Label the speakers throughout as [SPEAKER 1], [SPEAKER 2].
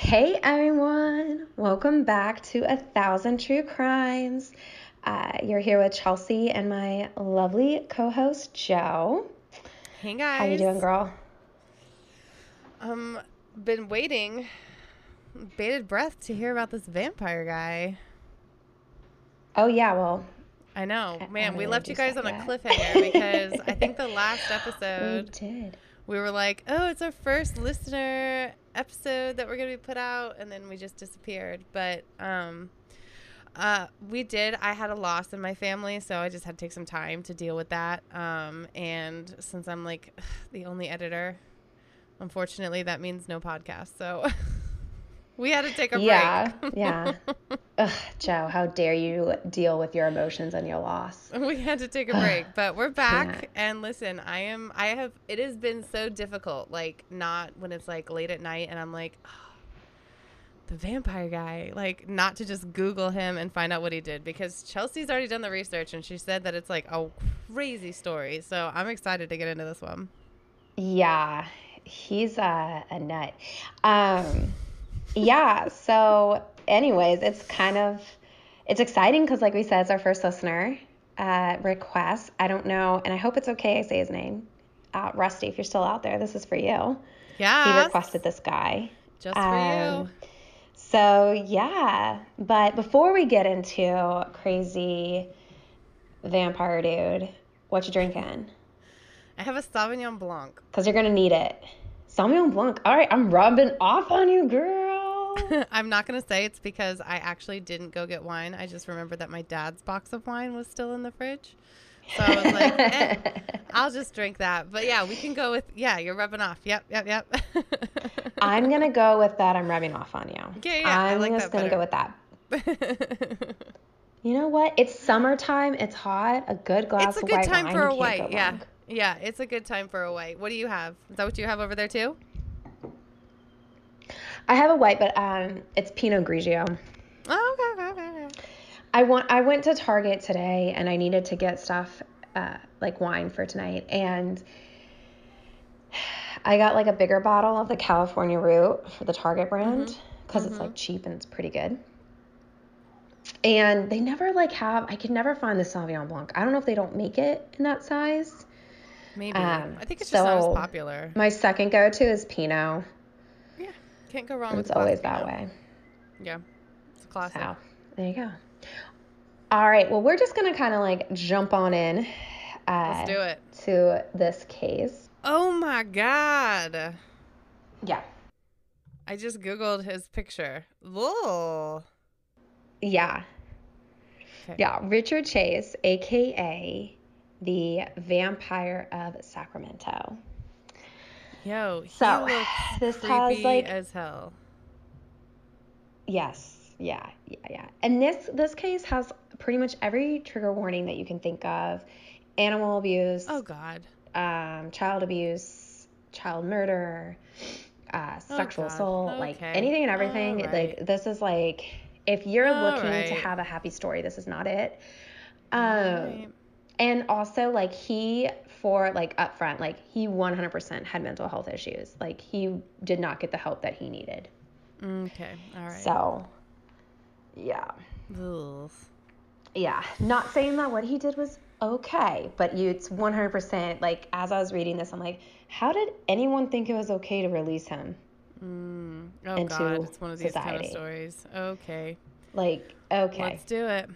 [SPEAKER 1] Hey everyone, welcome back to A Thousand True Crimes. Uh, you're here with Chelsea and my lovely co-host Joe.
[SPEAKER 2] Hey guys.
[SPEAKER 1] How you doing, girl?
[SPEAKER 2] Um, been waiting, bated breath to hear about this vampire guy.
[SPEAKER 1] Oh yeah, well.
[SPEAKER 2] I know, man.
[SPEAKER 1] I
[SPEAKER 2] we left you guys on a cliffhanger because I think the last episode We
[SPEAKER 1] did.
[SPEAKER 2] We were like, "Oh, it's our first listener episode that we're gonna be put out," and then we just disappeared. But um, uh, we did. I had a loss in my family, so I just had to take some time to deal with that. Um, and since I'm like the only editor, unfortunately, that means no podcast. So we had to take a
[SPEAKER 1] Yeah,
[SPEAKER 2] break.
[SPEAKER 1] yeah. Ugh, Joe, how dare you deal with your emotions and your loss?
[SPEAKER 2] we had to take a break, but we're back.
[SPEAKER 1] Can't.
[SPEAKER 2] And listen, I am. I have. It has been so difficult. Like not when it's like late at night, and I'm like. "Oh, the vampire guy, like not to just Google him and find out what he did because Chelsea's already done the research and she said that it's like a crazy story. So I'm excited to get into this one.
[SPEAKER 1] Yeah, he's a, a nut. Um, yeah, so anyways, it's kind of it's exciting because like we said, it's our first listener uh, request. I don't know, and I hope it's okay I say his name. Uh, Rusty, if you're still out there, this is for you.
[SPEAKER 2] Yeah.
[SPEAKER 1] He requested this guy.
[SPEAKER 2] just for
[SPEAKER 1] Um,
[SPEAKER 2] you.
[SPEAKER 1] So yeah, but before we get into crazy vampire dude, what you drinking?
[SPEAKER 2] I have a Sauvignon Blanc.
[SPEAKER 1] Because you're gonna need it. Sauvignon Blanc. All right, I'm rubbing off on you, girl.
[SPEAKER 2] I'm not going to say it's because I actually didn't go get wine. I just remembered that my dad's box of wine was still in the fridge. So I was like, eh, I'll just drink that. But yeah, we can go with, yeah, you're rubbing off. Yep, yep, yep.
[SPEAKER 1] I'm gonna go with that. I'm rubbing off on you.
[SPEAKER 2] Yeah, yeah, I
[SPEAKER 1] I'm
[SPEAKER 2] like
[SPEAKER 1] just gonna go with that. You know what? It's summertime. It's hot. A good glass of white wine.
[SPEAKER 2] it's a good time for a white. Yeah. Yeah, it's a good time for a white. What do you have? Is that what you have over there too?
[SPEAKER 1] I have a white, but um, it's Pinot Grigio.
[SPEAKER 2] Oh, okay, okay, okay.
[SPEAKER 1] I want. I went to Target today, and I needed to get stuff uh, like wine for tonight, and I got like a bigger bottle of the California Root for the Target brand because it's like cheap and it's pretty good. And they never like have. I could never find the Sauvignon Blanc. I don't know if they don't make it in that size.
[SPEAKER 2] Maybe.
[SPEAKER 1] Um,
[SPEAKER 2] I think it's just not as popular.
[SPEAKER 1] My second go-to is Pinot.
[SPEAKER 2] Can't go wrong with
[SPEAKER 1] It's always that way.
[SPEAKER 2] Yeah, it's a classic.
[SPEAKER 1] So there you go. All right. Well, we're just gonna kind of like jump on in. Uh,
[SPEAKER 2] Let's do it.
[SPEAKER 1] To this case.
[SPEAKER 2] Oh my god.
[SPEAKER 1] Yeah.
[SPEAKER 2] I just googled his picture. Whoa.
[SPEAKER 1] Yeah.
[SPEAKER 2] Okay.
[SPEAKER 1] Yeah. Richard Chase, aka the Vampire of Sacramento.
[SPEAKER 2] Yo, he
[SPEAKER 1] So,
[SPEAKER 2] looks
[SPEAKER 1] this has, like-
[SPEAKER 2] as hell.
[SPEAKER 1] Yes. Yeah. Yeah. Yeah. And this this case has pretty much every trigger warning that you can think of: animal abuse,
[SPEAKER 2] Oh god.
[SPEAKER 1] um, child abuse, child murder, uh, sexual
[SPEAKER 2] Oh,
[SPEAKER 1] assault, like anything and everything.
[SPEAKER 2] Alright.
[SPEAKER 1] Like this is like if you're looking to have a happy story, this is not it. Um,
[SPEAKER 2] Alright.
[SPEAKER 1] and also like he for like up front, like he 100% had mental health issues. Like he did not get the help that he needed.
[SPEAKER 2] Okay. All right.
[SPEAKER 1] So, yeah.
[SPEAKER 2] Ugh.
[SPEAKER 1] Yeah, not saying that what he did was okay, but you it's 100% like as I was reading this, I'm like, how did anyone think it was okay to release him?
[SPEAKER 2] Mm. Oh
[SPEAKER 1] into
[SPEAKER 2] god, it's one of these kind of stories. Okay.
[SPEAKER 1] Like, okay.
[SPEAKER 2] Let's do it.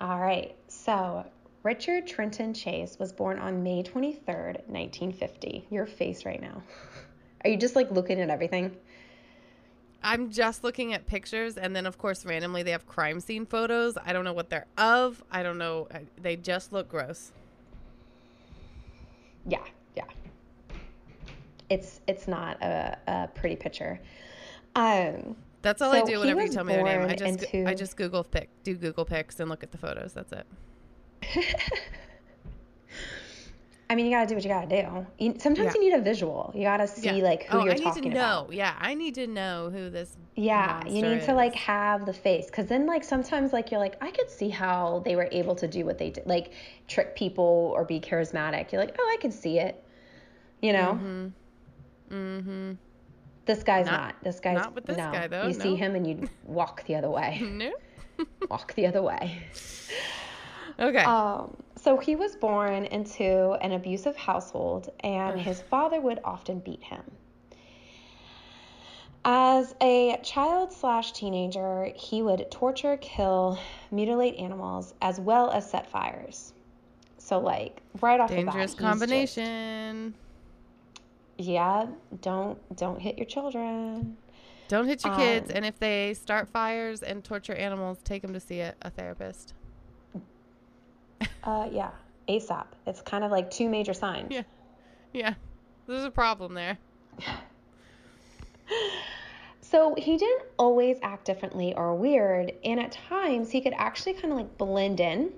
[SPEAKER 1] All right. So, Richard Trenton Chase was born on May 23rd, 1950. Your face right now. Are you just like looking at everything?
[SPEAKER 2] I'm just looking at pictures, and then of course randomly they have crime scene photos. I don't know what they're of. I don't know. They just look gross.
[SPEAKER 1] Yeah, yeah. It's it's not a, a pretty picture. Um,
[SPEAKER 2] That's all I do whenever you tell me their name. I just I just Google pic, do Google pics, and look at the photos. That's it.
[SPEAKER 1] I mean, you gotta do what you gotta do. You, sometimes
[SPEAKER 2] Yeah.
[SPEAKER 1] you need a visual. You gotta see like who
[SPEAKER 2] oh,
[SPEAKER 1] you're
[SPEAKER 2] I need
[SPEAKER 1] talking
[SPEAKER 2] to know.
[SPEAKER 1] about.
[SPEAKER 2] Yeah, I need to know who this.
[SPEAKER 1] Yeah, you need to like have the face, because then like sometimes like you're like I could see how they were able to do what they did, like trick people or be charismatic. You're like, oh, I can see it. You know.
[SPEAKER 2] Mm-hmm.
[SPEAKER 1] This guy's
[SPEAKER 2] Not-
[SPEAKER 1] not. This guy's
[SPEAKER 2] not with this
[SPEAKER 1] no.
[SPEAKER 2] guy, though,
[SPEAKER 1] You see him and you walk the other way.
[SPEAKER 2] No.
[SPEAKER 1] walk the other way.
[SPEAKER 2] Okay.
[SPEAKER 1] Um, so he was born into an abusive household, and his father would often beat him. As a child slash teenager, he would torture, kill, mutilate animals, as well as set fires. So, like right off
[SPEAKER 2] Dangerous
[SPEAKER 1] the bat, he's just-
[SPEAKER 2] combination.
[SPEAKER 1] yeah, don't don't hit your children.
[SPEAKER 2] Don't hit your kids,
[SPEAKER 1] Um,
[SPEAKER 2] and if they start fires and torture animals, take them to see a, a therapist.
[SPEAKER 1] Uh, yeah, ASAP. It's kind of like two major signs.
[SPEAKER 2] Yeah. Yeah, there's a problem there.
[SPEAKER 1] So he didn't always act differently or weird, and at times he could actually kind of like blend in.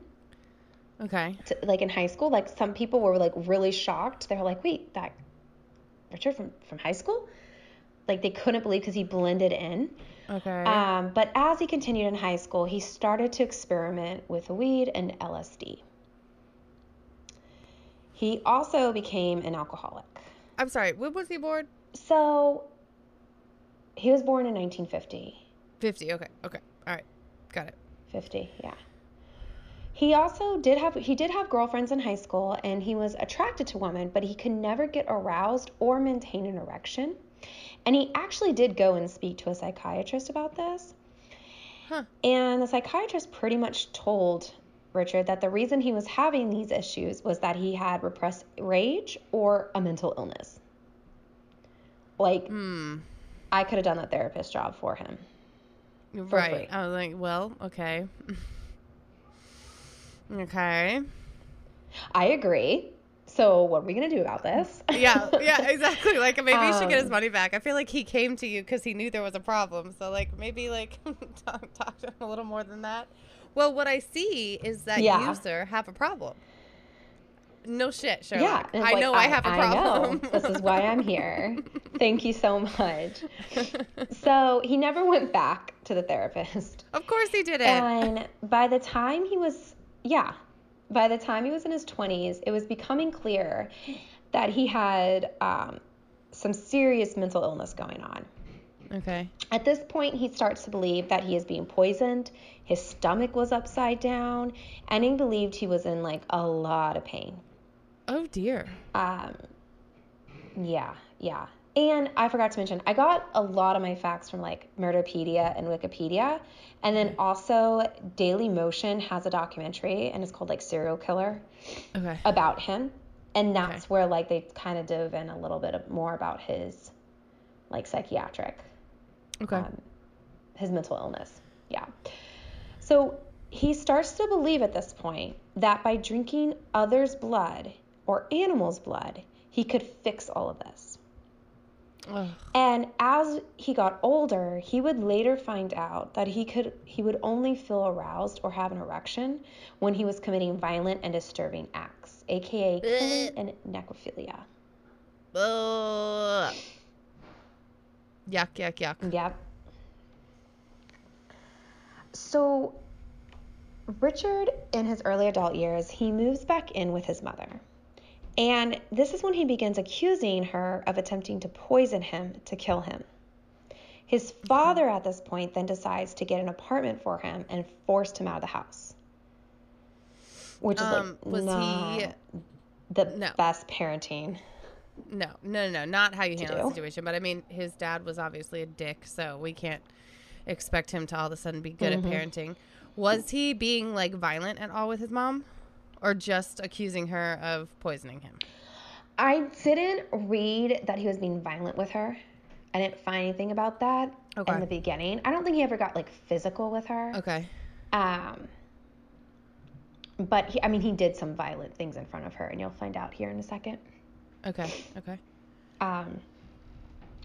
[SPEAKER 2] Okay.
[SPEAKER 1] To, like in high school, like some people were like really shocked. They were like, "Wait, that Richard from from high school?" Like they couldn't believe because he blended in.
[SPEAKER 2] Okay.
[SPEAKER 1] Um, but as he continued in high school, he started to experiment with weed and LSD. He also became an alcoholic.
[SPEAKER 2] I'm sorry. When was he born?
[SPEAKER 1] So he was born in 1950.
[SPEAKER 2] 50. Okay. Okay. All right. Got it.
[SPEAKER 1] 50, yeah. He also did have he did have girlfriends in high school and he was attracted to women, but he could never get aroused or maintain an erection. And he actually did go and speak to a psychiatrist about this.
[SPEAKER 2] Huh.
[SPEAKER 1] And the psychiatrist pretty much told Richard that the reason he was having these issues was that he had repressed rage or a mental illness. Like
[SPEAKER 2] Hmm.
[SPEAKER 1] I could have done that therapist job for him. For
[SPEAKER 2] right.
[SPEAKER 1] free.
[SPEAKER 2] I was like, well, okay. okay.
[SPEAKER 1] I agree. So what are we gonna do about this?
[SPEAKER 2] Yeah. Yeah. Exactly. Like maybe he should get his
[SPEAKER 1] Um,
[SPEAKER 2] money back. I feel like he came to you because he knew there was a problem. So like maybe like talk, talk to him a little more than that. Well, what I see is that
[SPEAKER 1] Yeah.
[SPEAKER 2] you, sir, have a problem. No shit,
[SPEAKER 1] yeah,
[SPEAKER 2] Sherlock.
[SPEAKER 1] it's
[SPEAKER 2] I
[SPEAKER 1] like,
[SPEAKER 2] know I, have a problem.
[SPEAKER 1] I know. this is why I'm here. Thank you so much. So he never went back to the therapist.
[SPEAKER 2] of course he didn't.
[SPEAKER 1] And by the time he was, yeah, by the time he was in his 20s, it was becoming clear that he had um, some serious mental illness going on.
[SPEAKER 2] okay.
[SPEAKER 1] At this point, he starts to believe that he is being poisoned. His stomach was upside down, and he believed he was in like a lot of pain.
[SPEAKER 2] Oh dear.
[SPEAKER 1] Um, yeah, yeah. And I forgot to mention, I got a lot of my facts from like Murderpedia and Wikipedia. And then also, Daily Motion has a documentary and it's called like Serial Killer
[SPEAKER 2] Okay.
[SPEAKER 1] about him. And that's
[SPEAKER 2] Okay.
[SPEAKER 1] where like they kind of dove in a little bit more about his like psychiatric
[SPEAKER 2] Okay.
[SPEAKER 1] um, his mental illness. Yeah. So he starts to believe at this point that by drinking others' blood or animals' blood, he could fix all of this.
[SPEAKER 2] Ugh.
[SPEAKER 1] And as he got older, he would later find out that he could he would only feel aroused or have an erection when he was committing violent and disturbing acts, aka killing and necrophilia.
[SPEAKER 2] Ugh. Yuck, yuck, yuck.
[SPEAKER 1] Yep. So, Richard, in his early adult years, he moves back in with his mother. And this is when he begins accusing her of attempting to poison him to kill him. His father, at this point, then decides to get an apartment for him and forced him out of the house. Which is
[SPEAKER 2] Um,
[SPEAKER 1] like
[SPEAKER 2] was
[SPEAKER 1] not
[SPEAKER 2] he-
[SPEAKER 1] the
[SPEAKER 2] No.
[SPEAKER 1] best parenting.
[SPEAKER 2] No, no, no, no, not how you handle the situation. But I mean, his dad was obviously a dick, so we can't expect him to all of a sudden be good
[SPEAKER 1] Mhm.
[SPEAKER 2] at parenting. Was he being like violent at all with his mom, or just accusing her of poisoning him?
[SPEAKER 1] I didn't read that he was being violent with her. I didn't find anything about that
[SPEAKER 2] Okay.
[SPEAKER 1] in the beginning. I don't think he ever got like physical with her.
[SPEAKER 2] Okay.
[SPEAKER 1] Um, but he, I mean, he did some violent things in front of her, and you'll find out here in a second.
[SPEAKER 2] Okay. Okay.
[SPEAKER 1] Um,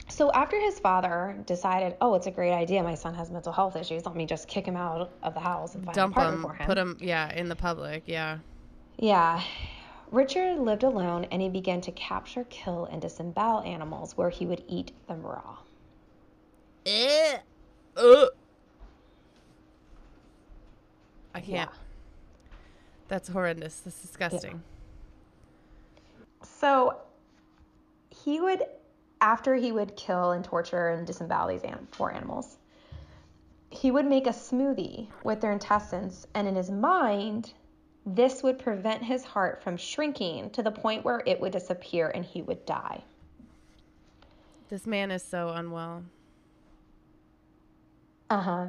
[SPEAKER 1] so after his father decided, oh, it's a great idea. My son has mental health issues. Let me just kick him out of the house and find
[SPEAKER 2] Dump
[SPEAKER 1] an apartment
[SPEAKER 2] him.
[SPEAKER 1] for him.
[SPEAKER 2] Put him. Yeah, in the public. Yeah.
[SPEAKER 1] Yeah. Richard lived alone and he began to capture, kill, and disembowel animals where he would eat them raw.
[SPEAKER 2] Eh. Uh. I can't.
[SPEAKER 1] Yeah.
[SPEAKER 2] That's horrendous. That's disgusting.
[SPEAKER 1] So he would after he would kill and torture and disembowel these an- poor animals, he would make a smoothie with their intestines, and in his mind, this would prevent his heart from shrinking to the point where it would disappear and he would die.
[SPEAKER 2] This man is so unwell.
[SPEAKER 1] Uh huh.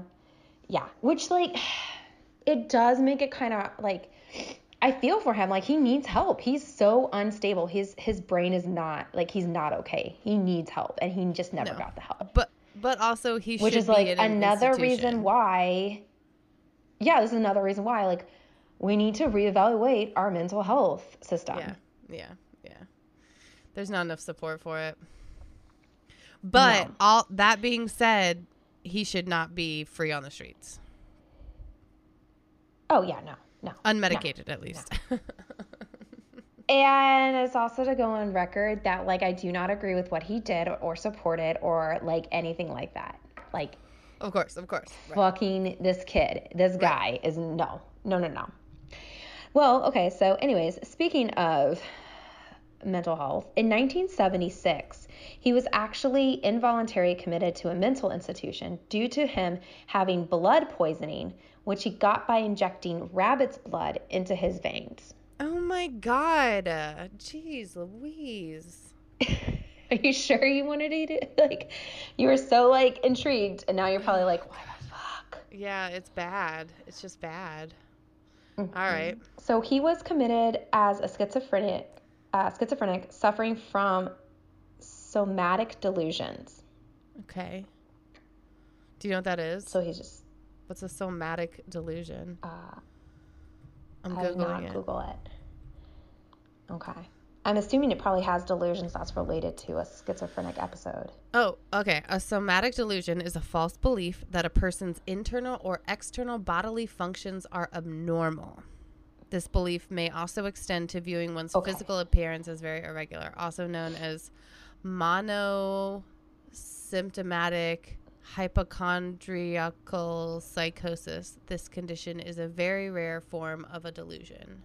[SPEAKER 1] Yeah. Which, like, it does make it kind of like, I feel for him. Like, he needs help. He's so unstable. His his brain is not, like, he's not okay. He needs help, and he just never
[SPEAKER 2] No.
[SPEAKER 1] got the help.
[SPEAKER 2] But but also he
[SPEAKER 1] Which
[SPEAKER 2] should
[SPEAKER 1] is like another reason why, yeah, this is another reason why, like, we need to reevaluate our mental health system.
[SPEAKER 2] Yeah, yeah, yeah. There's not enough support for it. But
[SPEAKER 1] No.
[SPEAKER 2] all that being said, he should not be free on the streets,
[SPEAKER 1] Oh, yeah, no, no. no.
[SPEAKER 2] unmedicated at least.
[SPEAKER 1] And it's also to go on record that like I do not agree with what he did or support it or like anything like that. Like
[SPEAKER 2] of course, of course. Right.
[SPEAKER 1] fucking this kid, this guy is no, no, no, no. Well, okay, so anyways, speaking of mental health, in 1976, he was actually involuntarily committed to a mental institution due to him having blood poisoning, which he got by injecting rabbit's blood into his veins.
[SPEAKER 2] Oh my god. Jeez Louise.
[SPEAKER 1] Are you sure you wanted to eat it? Like, you were so like intrigued, and now you're probably like, why the fuck?
[SPEAKER 2] Yeah, it's bad. It's just bad.
[SPEAKER 1] Mm-hmm.
[SPEAKER 2] All right.
[SPEAKER 1] So he was committed as a schizophrenic, uh, schizophrenic suffering from somatic delusions.
[SPEAKER 2] Okay. Do you know what that is?
[SPEAKER 1] So he's just
[SPEAKER 2] What's a somatic delusion?
[SPEAKER 1] uh,
[SPEAKER 2] I'm
[SPEAKER 1] I did not
[SPEAKER 2] it.
[SPEAKER 1] Google it. Okay. I'm assuming it probably has delusions that's related to a schizophrenic episode.
[SPEAKER 2] Oh, okay. A somatic delusion is a false belief that a person's internal or external bodily functions are abnormal. This belief may also extend to viewing one's
[SPEAKER 1] Okay.
[SPEAKER 2] physical appearance as very irregular, also known as monosymptomatic hypochondriacal psychosis. This condition is a very rare form of a delusion.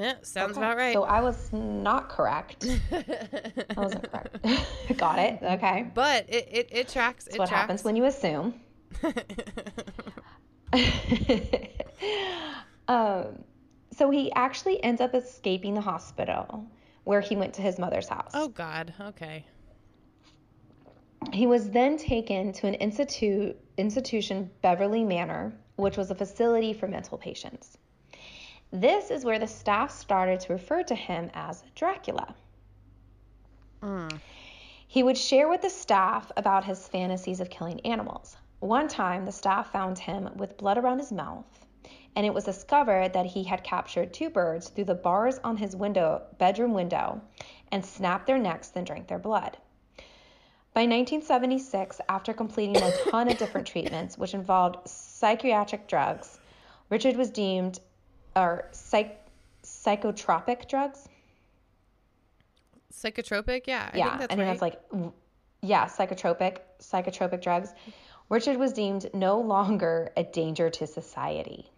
[SPEAKER 2] Yeah, sounds
[SPEAKER 1] Okay.
[SPEAKER 2] about right.
[SPEAKER 1] So I was not correct. I wasn't correct. Got it. Okay.
[SPEAKER 2] But it, it, it tracks.
[SPEAKER 1] That's
[SPEAKER 2] it
[SPEAKER 1] what
[SPEAKER 2] tracks.
[SPEAKER 1] happens when you assume. um, so he actually ends up escaping the hospital where he went to his mother's house.
[SPEAKER 2] oh God. Okay.
[SPEAKER 1] He was then taken to an institute, institution, Beverly Manor, which was a facility for mental patients. This is where the staff started to refer to him as Dracula.
[SPEAKER 2] Mm.
[SPEAKER 1] He would share with the staff about his fantasies of killing animals. One time, the staff found him with blood around his mouth, and it was discovered that he had captured two birds through the bars on his window, bedroom window and snapped their necks, then drank their blood. By 1976, after completing a ton of different treatments, which involved psychiatric drugs, Richard was deemed, or psych, psychotropic drugs,
[SPEAKER 2] Psychotropic. Yeah. I
[SPEAKER 1] yeah,
[SPEAKER 2] think that's
[SPEAKER 1] I think
[SPEAKER 2] right.
[SPEAKER 1] that's like, yeah, psychotropic, psychotropic drugs. Richard was deemed no longer a danger to society.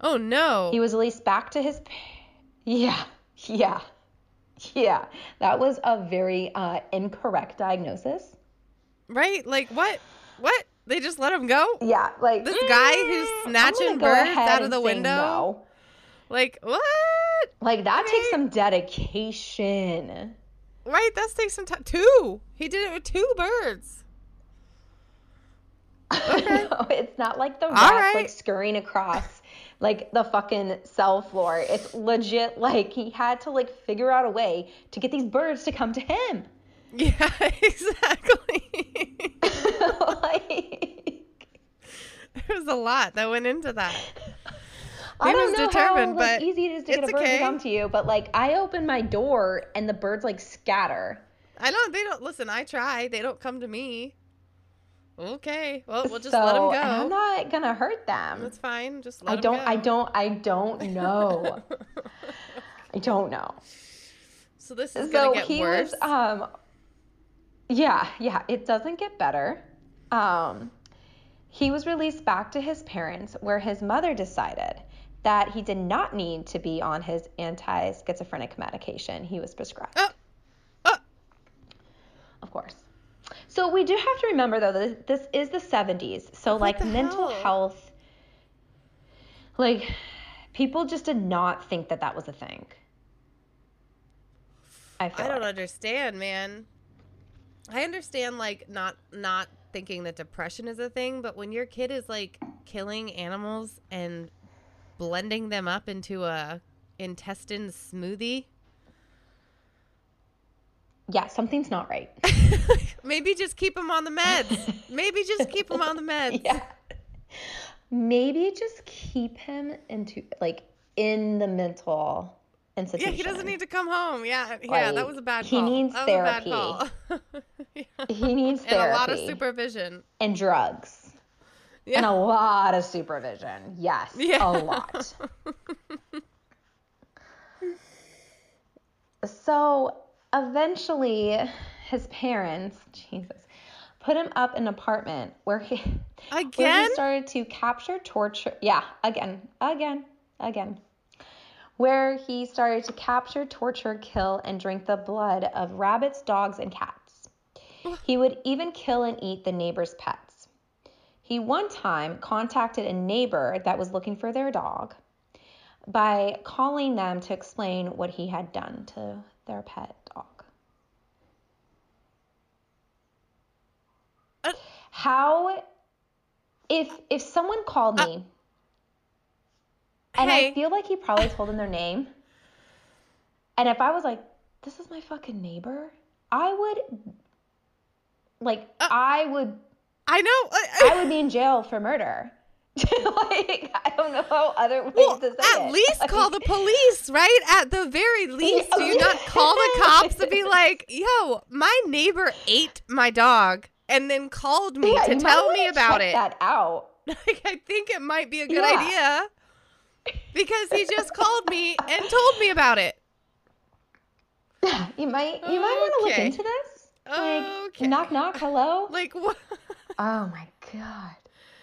[SPEAKER 2] oh no.
[SPEAKER 1] He was released back to his. Yeah, yeah, yeah. That was a very uh, incorrect diagnosis.
[SPEAKER 2] right? Like what? What? They just let him go?
[SPEAKER 1] Yeah, like
[SPEAKER 2] This guy who's
[SPEAKER 1] mm,
[SPEAKER 2] snatching birds out of the window?
[SPEAKER 1] no.
[SPEAKER 2] Like what?
[SPEAKER 1] Like that takes some dedication.
[SPEAKER 2] Right. That takes some time. Two. He did it with two birds. Okay.
[SPEAKER 1] no, it's not like the rats
[SPEAKER 2] right.
[SPEAKER 1] like scurrying across like the fucking cell floor. It's legit like he had to like figure out a way to get these birds to come to him.
[SPEAKER 2] Yeah. Exactly.
[SPEAKER 1] like
[SPEAKER 2] there was a lot that went into that.
[SPEAKER 1] I don't know
[SPEAKER 2] determined,
[SPEAKER 1] how like, easy it is to get a bird
[SPEAKER 2] okay.
[SPEAKER 1] to come to you, but like I open my door and the birds like scatter.
[SPEAKER 2] I know they don't listen. I try. They don't come to me. Okay. Well, we'll just
[SPEAKER 1] so
[SPEAKER 2] let them go.
[SPEAKER 1] I'm not gonna hurt them.
[SPEAKER 2] That's fine. Just let
[SPEAKER 1] I don't. I
[SPEAKER 2] go.
[SPEAKER 1] don't. I don't know. I don't know.
[SPEAKER 2] so this is
[SPEAKER 1] so
[SPEAKER 2] gonna get
[SPEAKER 1] he
[SPEAKER 2] worse.
[SPEAKER 1] was. Um. Yeah. Yeah. It doesn't get better. Um. He was released back to his parents, where his mother decided that he did not need to be on his anti-schizophrenic medication he was prescribed.
[SPEAKER 2] oh, oh,
[SPEAKER 1] course. So we do have to remember though that this is the 70s. So like mental
[SPEAKER 2] hell?
[SPEAKER 1] health like people just did not think that that was a thing. I feel
[SPEAKER 2] I don't
[SPEAKER 1] like.
[SPEAKER 2] understand, man. I understand like not not thinking that depression is a thing, but when your kid is like killing animals and blending them up into a intestine smoothie,
[SPEAKER 1] Yeah, something's not right.
[SPEAKER 2] maybe just keep them on the meds. maybe just keep them on the meds.
[SPEAKER 1] yeah. Maybe just keep him into like in the mental
[SPEAKER 2] Yeah, he doesn't need to come home. Yeah, yeah, that was a bad call.
[SPEAKER 1] he needs
[SPEAKER 2] that was a bad
[SPEAKER 1] therapy.
[SPEAKER 2] call. Yeah.
[SPEAKER 1] He needs therapy.
[SPEAKER 2] and a lot of supervision.
[SPEAKER 1] and drugs.
[SPEAKER 2] Yeah.
[SPEAKER 1] And a lot of supervision. Yes,
[SPEAKER 2] Yeah.
[SPEAKER 1] a lot. so eventually, his parents, Jesus, put him up in an apartment where he, where
[SPEAKER 2] Again?
[SPEAKER 1] he started to capture, torture. Yeah, again, again, again. Where he started to capture, torture, kill, and drink the blood of rabbits, dogs, and cats. He would even kill and eat the neighbor's pets. He one time contacted a neighbor that was looking for their dog by calling them to explain what he had done to their pet dog.
[SPEAKER 2] Uh,
[SPEAKER 1] How if if someone called me and
[SPEAKER 2] hey.
[SPEAKER 1] I feel like he probably told them their name and if I was like this is my fucking neighbor, I would like
[SPEAKER 2] Uh,
[SPEAKER 1] I would
[SPEAKER 2] I know.
[SPEAKER 1] I would be in jail for murder. like I don't know how other ways
[SPEAKER 2] Well,
[SPEAKER 1] to say
[SPEAKER 2] at
[SPEAKER 1] it.
[SPEAKER 2] least
[SPEAKER 1] Like,
[SPEAKER 2] call the police, right? At the very least, do you not call the cops to be like, "Yo, my neighbor ate my dog," and then called me
[SPEAKER 1] Yeah,
[SPEAKER 2] to tell me about it?
[SPEAKER 1] That out.
[SPEAKER 2] Like, I think it might be a good
[SPEAKER 1] Yeah.
[SPEAKER 2] idea because he just called me and told me about it.
[SPEAKER 1] You might you might want to look into this. Like
[SPEAKER 2] Okay.
[SPEAKER 1] knock knock hello.
[SPEAKER 2] Like what?
[SPEAKER 1] Oh my god.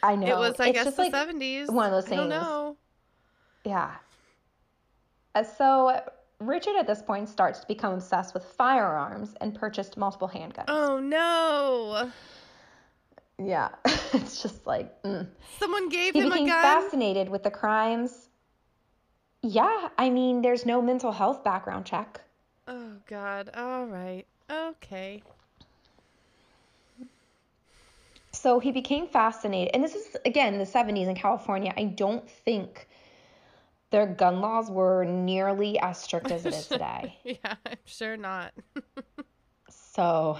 [SPEAKER 1] I know.
[SPEAKER 2] It was, I
[SPEAKER 1] It's
[SPEAKER 2] guess,
[SPEAKER 1] just
[SPEAKER 2] the
[SPEAKER 1] like
[SPEAKER 2] seventies.
[SPEAKER 1] one of those
[SPEAKER 2] I don't
[SPEAKER 1] things.
[SPEAKER 2] know.
[SPEAKER 1] Yeah. Uh, So Richard at this point starts to become obsessed with firearms and purchased multiple handguns.
[SPEAKER 2] Oh no!
[SPEAKER 1] Yeah. it's just like mm.
[SPEAKER 2] Someone gave
[SPEAKER 1] he
[SPEAKER 2] him a
[SPEAKER 1] became
[SPEAKER 2] gun.
[SPEAKER 1] fascinated with the crimes. Yeah, I mean, there's no mental health background check.
[SPEAKER 2] Oh God! All right. Okay.
[SPEAKER 1] So he became fascinated, and this is again the 70s in California. I don't think their gun laws were nearly as strict as it is today.
[SPEAKER 2] Yeah, I'm sure not.
[SPEAKER 1] So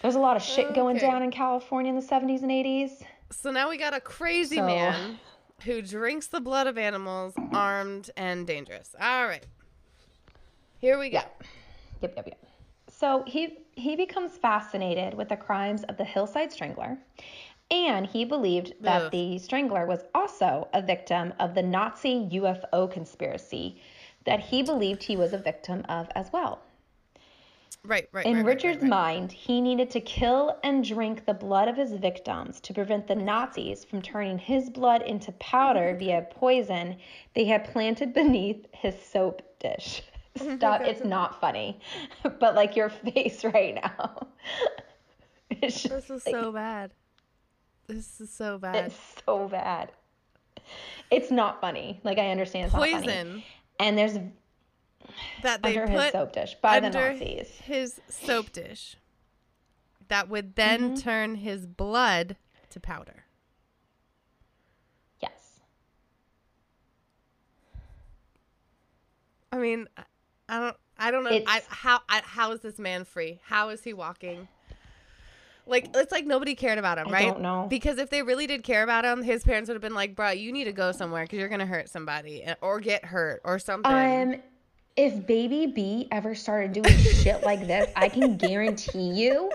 [SPEAKER 1] there's a lot of shit going down in California in the 70s and 80s.
[SPEAKER 2] So now we got a crazy
[SPEAKER 1] So-
[SPEAKER 2] man who drinks the blood of animals, armed and dangerous. All right. Here we go.
[SPEAKER 1] Yep, yep, yep. So he he becomes fascinated with the crimes of the Hillside Strangler, and he believed that
[SPEAKER 2] Ugh.
[SPEAKER 1] the Strangler was also a victim of the Nazi UFO conspiracy that he believed he was a victim of as well.
[SPEAKER 2] Right, right.
[SPEAKER 1] In
[SPEAKER 2] right,
[SPEAKER 1] Richard's
[SPEAKER 2] right, right.
[SPEAKER 1] mind, he needed to kill and drink the blood of his victims to prevent the Nazis from turning his blood into powder via poison they had planted beneath his soap dish. Stop, it's not funny. But like your face right now. It's just
[SPEAKER 2] This is
[SPEAKER 1] like,
[SPEAKER 2] so bad. This is so bad.
[SPEAKER 1] it's so bad. It's not funny. Like I understand it's not funny.
[SPEAKER 2] Poison
[SPEAKER 1] And there's
[SPEAKER 2] that they
[SPEAKER 1] under his soap dish by the Nazis.
[SPEAKER 2] his soap dish that would then
[SPEAKER 1] Mm-hmm.
[SPEAKER 2] turn his blood to powder.
[SPEAKER 1] Yes.
[SPEAKER 2] I mean, I- I don't, I don't know. I, how, I, how is this man free? How is he walking? Like it's like nobody cared about him,
[SPEAKER 1] I
[SPEAKER 2] right?
[SPEAKER 1] don't know.
[SPEAKER 2] Because if they really did care about him, his parents would have been like, "Bro, you need to go somewhere because you're gonna hurt somebody or get hurt or something."
[SPEAKER 1] Um, if Baby B ever started doing shit like this, I can guarantee you,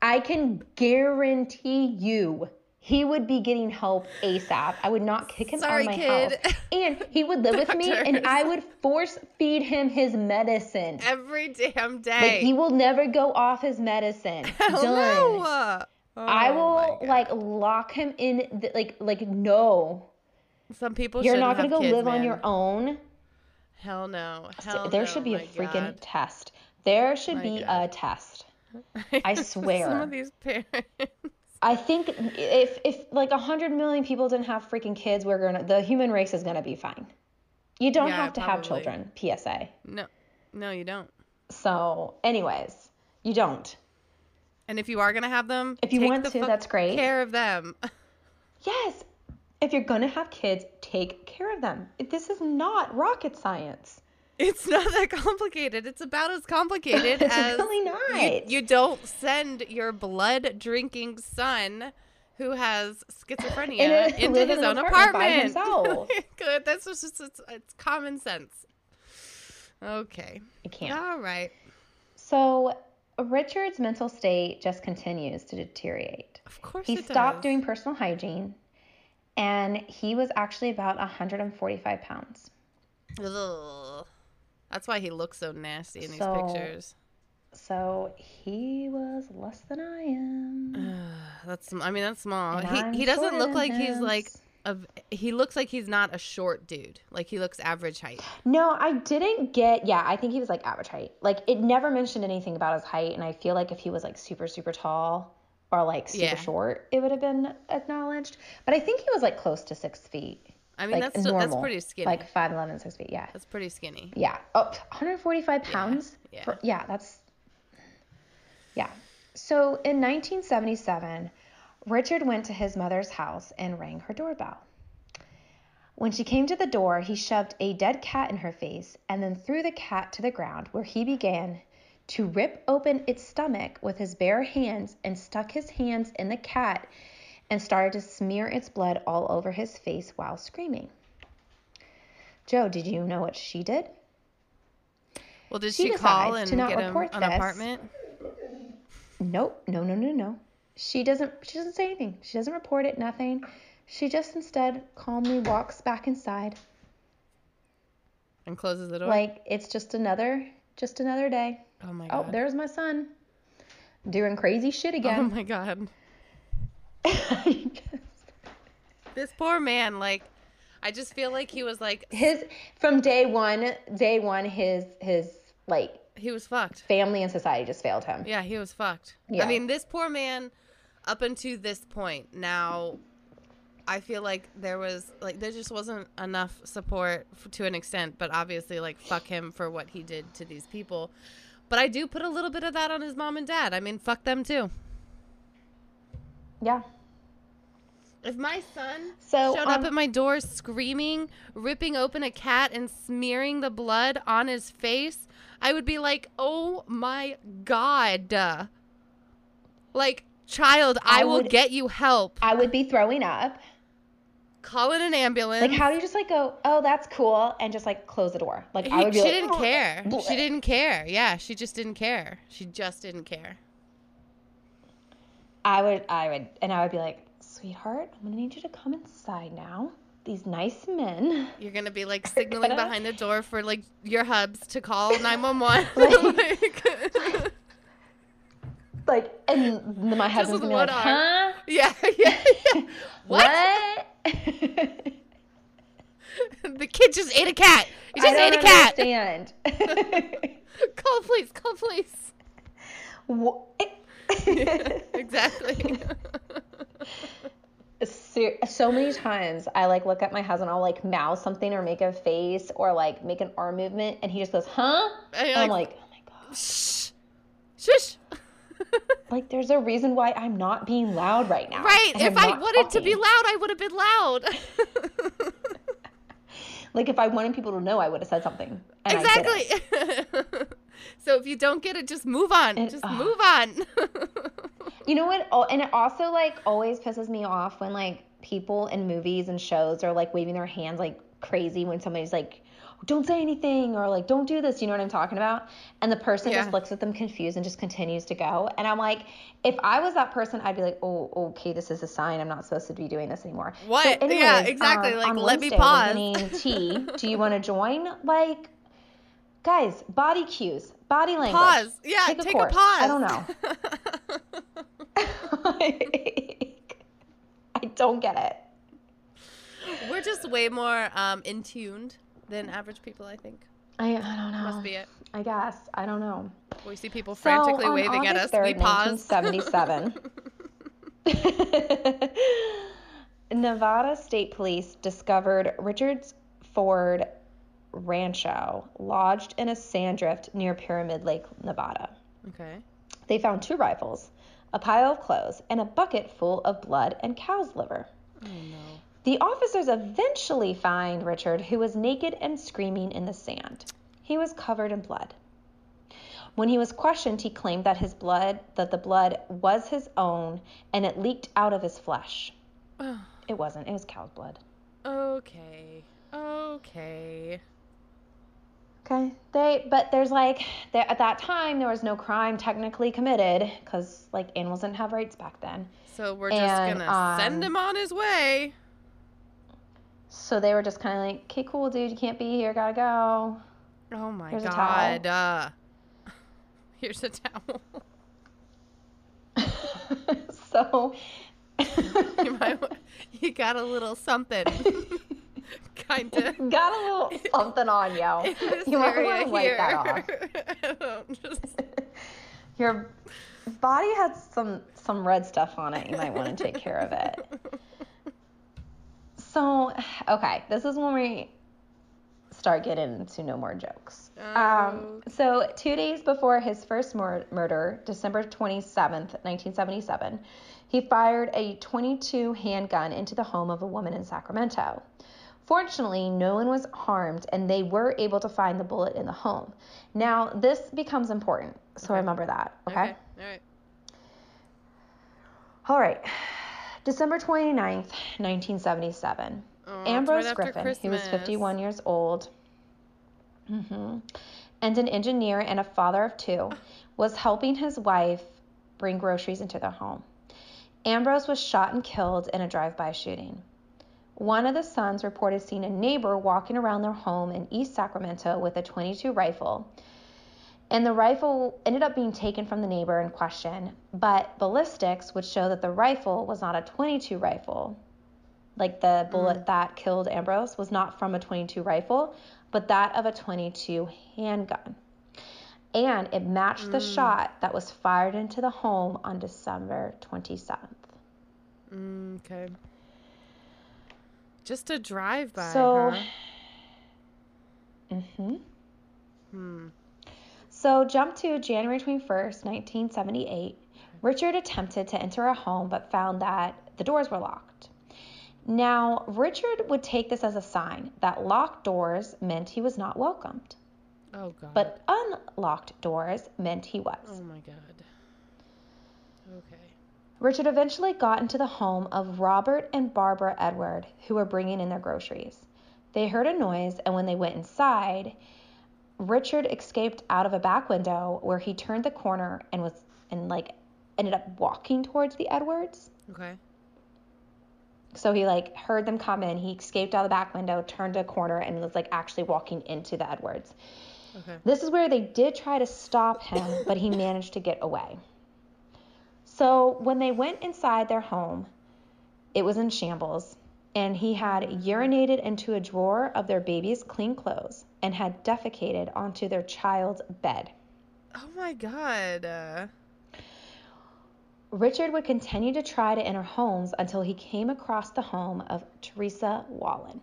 [SPEAKER 1] I can guarantee you, he would be getting help ASAP. I would not kick him
[SPEAKER 2] Sorry,
[SPEAKER 1] out of my
[SPEAKER 2] kid.
[SPEAKER 1] house, and he would live with me, and I would force feed him his medicine.
[SPEAKER 2] Every damn
[SPEAKER 1] Like
[SPEAKER 2] day.
[SPEAKER 1] he will never go off his medicine.
[SPEAKER 2] Hell
[SPEAKER 1] Done.
[SPEAKER 2] no.
[SPEAKER 1] I
[SPEAKER 2] Oh
[SPEAKER 1] will like lock him in. The, like like no,
[SPEAKER 2] Some people
[SPEAKER 1] you're
[SPEAKER 2] shouldn't
[SPEAKER 1] gonna
[SPEAKER 2] have
[SPEAKER 1] go
[SPEAKER 2] kids,
[SPEAKER 1] live on your own.
[SPEAKER 2] Hell no. Hell
[SPEAKER 1] there
[SPEAKER 2] no,
[SPEAKER 1] should be a freaking
[SPEAKER 2] God.
[SPEAKER 1] test. There should
[SPEAKER 2] My
[SPEAKER 1] be
[SPEAKER 2] God.
[SPEAKER 1] a test. I swear.
[SPEAKER 2] Some of these parents.
[SPEAKER 1] I think if if like a hundred million people didn't have freaking kids, we're gonna the human race is gonna be fine. You don't
[SPEAKER 2] Yeah,
[SPEAKER 1] have to have children. PSA.
[SPEAKER 2] No, no, you don't.
[SPEAKER 1] So, anyways, you don't.
[SPEAKER 2] And if you are gonna have them,
[SPEAKER 1] If you
[SPEAKER 2] take
[SPEAKER 1] want
[SPEAKER 2] the
[SPEAKER 1] to, that's great.
[SPEAKER 2] Care of them.
[SPEAKER 1] Yes. If you're gonna have kids, take care of them. This is not rocket science.
[SPEAKER 2] It's not that complicated. It's about as complicated
[SPEAKER 1] It's
[SPEAKER 2] as
[SPEAKER 1] really
[SPEAKER 2] you,
[SPEAKER 1] not.
[SPEAKER 2] you don't send your blood drinking son who has schizophrenia into his
[SPEAKER 1] in
[SPEAKER 2] own
[SPEAKER 1] apartment by
[SPEAKER 2] apartment.
[SPEAKER 1] himself.
[SPEAKER 2] Good. That's just it's, it's, common sense. Okay.
[SPEAKER 1] You can't.
[SPEAKER 2] All right.
[SPEAKER 1] So, Richard's mental state just continues to deteriorate.
[SPEAKER 2] Of course
[SPEAKER 1] He
[SPEAKER 2] it
[SPEAKER 1] stopped
[SPEAKER 2] does.
[SPEAKER 1] doing personal hygiene and he was actually about 145 pounds.
[SPEAKER 2] Ugh. That's why he looks so nasty in these
[SPEAKER 1] So-
[SPEAKER 2] pictures.
[SPEAKER 1] So, he was less than I am.
[SPEAKER 2] That's I mean that's small.
[SPEAKER 1] And I'm
[SPEAKER 2] He he doesn't look like he's like a he looks like he's not a short dude. Like he looks average height.
[SPEAKER 1] No, I didn't get. Yeah, I think he was like average height. Like it never mentioned anything about his height, and I feel like if he was like super super tall or like super
[SPEAKER 2] Yeah.
[SPEAKER 1] short, it would have been acknowledged. But I think he was like close to six feet.
[SPEAKER 2] I mean
[SPEAKER 1] like
[SPEAKER 2] that's still, that's pretty skinny.
[SPEAKER 1] Like 5'11", 6 feet. Yeah,
[SPEAKER 2] that's pretty skinny.
[SPEAKER 1] yeah. Oh, 145 pounds.
[SPEAKER 2] yeah.
[SPEAKER 1] For- yeah, that's. Yeah. So in 1977, Richard went to his mother's house and rang her doorbell. When she came to the door, he shoved a dead cat in her face and then threw the cat to the ground, where he began to rip open its stomach with his bare hands and stuck his hands in the cat and started to smear its blood all over his face while screaming. Joe, did you know what she did?
[SPEAKER 2] Well, did
[SPEAKER 1] She
[SPEAKER 2] she, call and
[SPEAKER 1] to not
[SPEAKER 2] get him
[SPEAKER 1] report
[SPEAKER 2] an
[SPEAKER 1] this.
[SPEAKER 2] apartment?
[SPEAKER 1] Nope, no, no, no, no. She doesn't. She doesn't say anything. She doesn't report it. Nothing. She just instead calmly walks back inside,
[SPEAKER 2] And closes the door.
[SPEAKER 1] like it's just another, just another day.
[SPEAKER 2] oh my
[SPEAKER 1] oh,
[SPEAKER 2] god.
[SPEAKER 1] Oh, there's my son, doing crazy shit
[SPEAKER 2] oh
[SPEAKER 1] again.
[SPEAKER 2] oh my god. This poor man. Like, I just feel like he was like
[SPEAKER 1] his from day one, day one, his his like
[SPEAKER 2] he was fucked.
[SPEAKER 1] family and society just failed him.
[SPEAKER 2] Yeah, he was fucked.
[SPEAKER 1] Yeah.
[SPEAKER 2] I mean, this poor man, up until this point, now, I feel like there was like there just wasn't enough support f- to an extent. But obviously, like fuck him for what he did to these people. But I do put a little bit of that on his mom and dad. I mean, fuck them too.
[SPEAKER 1] Yeah.
[SPEAKER 2] If my son
[SPEAKER 1] So,
[SPEAKER 2] showed
[SPEAKER 1] um,
[SPEAKER 2] up at my door screaming, ripping open a cat, and smearing the blood on his face, I would be like, "Oh my god!" Like, child, I,
[SPEAKER 1] I
[SPEAKER 2] will
[SPEAKER 1] would-
[SPEAKER 2] get you help.
[SPEAKER 1] I would be throwing up.
[SPEAKER 2] Call in an ambulance.
[SPEAKER 1] Like, how do you just like go, oh, that's cool, and just like close the door? Like, I would be
[SPEAKER 2] she didn't
[SPEAKER 1] "Oh,
[SPEAKER 2] care.
[SPEAKER 1] bleh."
[SPEAKER 2] She didn't care. Yeah, she just didn't care. She just didn't care.
[SPEAKER 1] I would, I would, and I would be like, sweetheart, I'm gonna need you to come inside now. These nice men.
[SPEAKER 2] You're gonna be like signaling
[SPEAKER 1] gonna-
[SPEAKER 2] behind the door for like your hubs to call 911.
[SPEAKER 1] Like-
[SPEAKER 2] Like-
[SPEAKER 1] Like, and my husband's gonna be like, huh?
[SPEAKER 2] yeah, yeah, yeah. What?
[SPEAKER 1] What?
[SPEAKER 2] the kid just ate a cat. He just ate a cat.
[SPEAKER 1] understand.
[SPEAKER 2] Call police. Call the police. Exactly.
[SPEAKER 1] Ser- so many times I like look at my husband, I'll like mouth something or make a face or like make an arm movement, and he just goes, huh?
[SPEAKER 2] And
[SPEAKER 1] And,
[SPEAKER 2] you're
[SPEAKER 1] I'm
[SPEAKER 2] like-
[SPEAKER 1] like, oh my god.
[SPEAKER 2] Shh. Shush.
[SPEAKER 1] Like, there's a reason why I'm not being loud right now.
[SPEAKER 2] right. If I wanted to be loud, I would have been loud.
[SPEAKER 1] like if I wanted people to know, I would have said something.
[SPEAKER 2] exactly. So if you don't get it, just move on.
[SPEAKER 1] And-
[SPEAKER 2] just move on.
[SPEAKER 1] You know what? Oh, and it also like always pisses me off when like people in movies and shows are like waving their hands like crazy when somebody's like, "Don't say anything" or like, "Don't do this." You know what I'm talking about? And the person
[SPEAKER 2] Yeah.
[SPEAKER 1] just looks at them confused and just continues to go. And I'm like, if I was that person, I'd be like, "Oh, okay, this is a sign. I'm not supposed to be doing this anymore." So
[SPEAKER 2] What? Yeah, exactly.
[SPEAKER 1] um,
[SPEAKER 2] Like, let me pause.
[SPEAKER 1] Tea. Do you want to join? Like, guys, body cues, body language.
[SPEAKER 2] pause. Yeah,
[SPEAKER 1] Take
[SPEAKER 2] take,
[SPEAKER 1] a
[SPEAKER 2] a, pause.
[SPEAKER 1] I don't know. I don't get it.
[SPEAKER 2] We're just way more um, in tuned than average people, I think.
[SPEAKER 1] I, I don't know.
[SPEAKER 2] Must be it.
[SPEAKER 1] I guess. I don't know.
[SPEAKER 2] We see people frantically
[SPEAKER 1] so,
[SPEAKER 2] waving at us.
[SPEAKER 1] August 3rd,
[SPEAKER 2] we pause.
[SPEAKER 1] 1977. Nevada State Police discovered Richard's Ford Rancho lodged in a sand drift near Pyramid Lake, Nevada.
[SPEAKER 2] okay.
[SPEAKER 1] They found two rifles, a pile of clothes, and a bucket full of blood and cow's liver.
[SPEAKER 2] Oh no.
[SPEAKER 1] The officers eventually find Richard, who was naked and screaming in the sand. He was covered in blood. When he was questioned, he claimed that his blood, that the blood was his own, and it leaked out of his flesh. It wasn't. It was cow's blood.
[SPEAKER 2] okay. Okay.
[SPEAKER 1] Okay. They, but there's like, there, at that time there was no crime technically committed because like animals didn't have rights back then.
[SPEAKER 2] So we're just
[SPEAKER 1] And,
[SPEAKER 2] gonna send
[SPEAKER 1] um,
[SPEAKER 2] him on his way.
[SPEAKER 1] So they were just kind of like, okay, cool, dude, you can't be here, gotta go.
[SPEAKER 2] Oh my
[SPEAKER 1] Here's a towel.
[SPEAKER 2] god. Uh, here's a towel.
[SPEAKER 1] so
[SPEAKER 2] you might. You got a little something. kind of.
[SPEAKER 1] got a little something on you. You might want to wipe that off.
[SPEAKER 2] Just.
[SPEAKER 1] Your body has some some red stuff on it. You might want to take care of it. So, okay, this is when we start getting into no more jokes.
[SPEAKER 2] Oh.
[SPEAKER 1] Um, so, two days before his first mur- murder, December 27th, 1977, he fired a 22 handgun into the home of a woman in Sacramento. Fortunately, no one was harmed and they were able to find the bullet in the home. Now, this becomes important, so
[SPEAKER 2] Okay.
[SPEAKER 1] remember that, okay?
[SPEAKER 2] Okay. All right.
[SPEAKER 1] All right. December 29th, 1977.
[SPEAKER 2] Oh,
[SPEAKER 1] Ambrose
[SPEAKER 2] right
[SPEAKER 1] Griffin, who was 51 years old, hmm and an engineer and a father of two, was helping his wife bring groceries into their home. Ambrose was shot and killed in a drive by shooting. One of the sons reported seeing a neighbor walking around their home in East Sacramento with a 22 rifle. And the rifle ended up being taken from the neighbor in question, but ballistics would show that the rifle was not a 22 rifle. Like the bullet that killed Ambrose was not from a 22 rifle, but that of a 22 handgun. And it matched the shot that was fired into the home on December 27th.
[SPEAKER 2] Mm, okay. Just a drive by.
[SPEAKER 1] So,
[SPEAKER 2] huh?
[SPEAKER 1] hmm
[SPEAKER 2] Hmm.
[SPEAKER 1] So, jump to January 21st, 1978. Richard attempted to enter a home but found that the doors were locked. Now, Richard would take this as a sign that locked doors meant he was not welcomed,
[SPEAKER 2] Oh god.
[SPEAKER 1] but unlocked doors meant he was.
[SPEAKER 2] Oh my god. Okay.
[SPEAKER 1] Richard eventually got into the home of Robert and Barbara Edward, who were bringing in their groceries. They heard a noise, and when they went inside, Richard escaped out of a back window where he turned the corner and was and like ended up walking towards the Edwards.
[SPEAKER 2] Okay.
[SPEAKER 1] So he like heard them come in, he escaped out of the back window, turned a corner, and was like actually walking into the Edwards.
[SPEAKER 2] Okay.
[SPEAKER 1] This is where they did try to stop him, but he managed to get away. So when they went inside their home, it was in shambles, and he had urinated into a drawer of their baby's clean clothes and had defecated onto their child's bed.
[SPEAKER 2] Oh my god. Uh,
[SPEAKER 1] Richard would continue to try to enter homes until he came across the home of Teresa Wallin.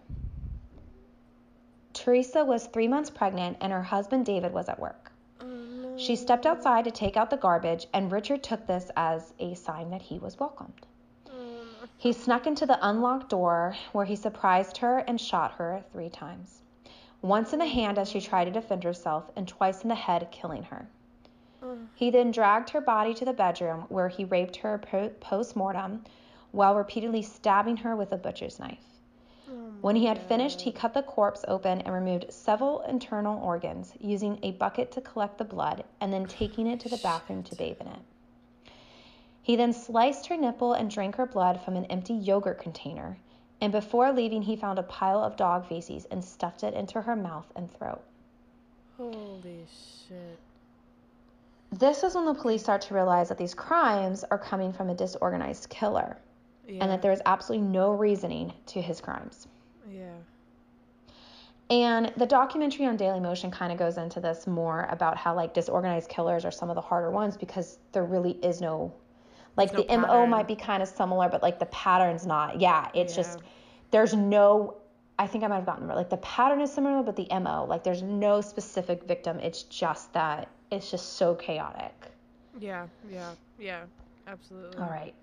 [SPEAKER 1] Teresa was three months pregnant, and her husband David was at work.
[SPEAKER 2] oh.
[SPEAKER 1] She stepped outside to take out the garbage, and Richard took this as a sign that he was welcomed. He snuck into the unlocked door where he surprised her and shot her three times. Once in the hand as she tried to defend herself, and twice in the head, killing her. He then dragged her body to the bedroom where he raped her post mortem while repeatedly stabbing her with a butcher's knife. When he had finished, he cut the corpse open and removed several internal organs, using a bucket to collect the blood and then taking it to the bathroom to bathe in it. He then sliced her nipple and drank her blood from an empty yogurt container, and before leaving, he found a pile of dog feces and stuffed it into her mouth and throat.
[SPEAKER 2] Holy shit.
[SPEAKER 1] This is when the police start to realize that these crimes are coming from a disorganized killer
[SPEAKER 2] Yeah.
[SPEAKER 1] and that there is absolutely no reasoning to his crimes.
[SPEAKER 2] Yeah.
[SPEAKER 1] And the documentary on Daily Motion kind of goes into this more about how like disorganized killers are some of the harder ones because there really is no like the MO might be kind of similar, but like the pattern's not. Yeah, it's
[SPEAKER 2] Yeah.
[SPEAKER 1] just there's no I think I might have gotten it, like the pattern is similar, but the MO, like there's no specific victim. It's just that it's just so chaotic.
[SPEAKER 2] Yeah, yeah, yeah. Absolutely.
[SPEAKER 1] All right.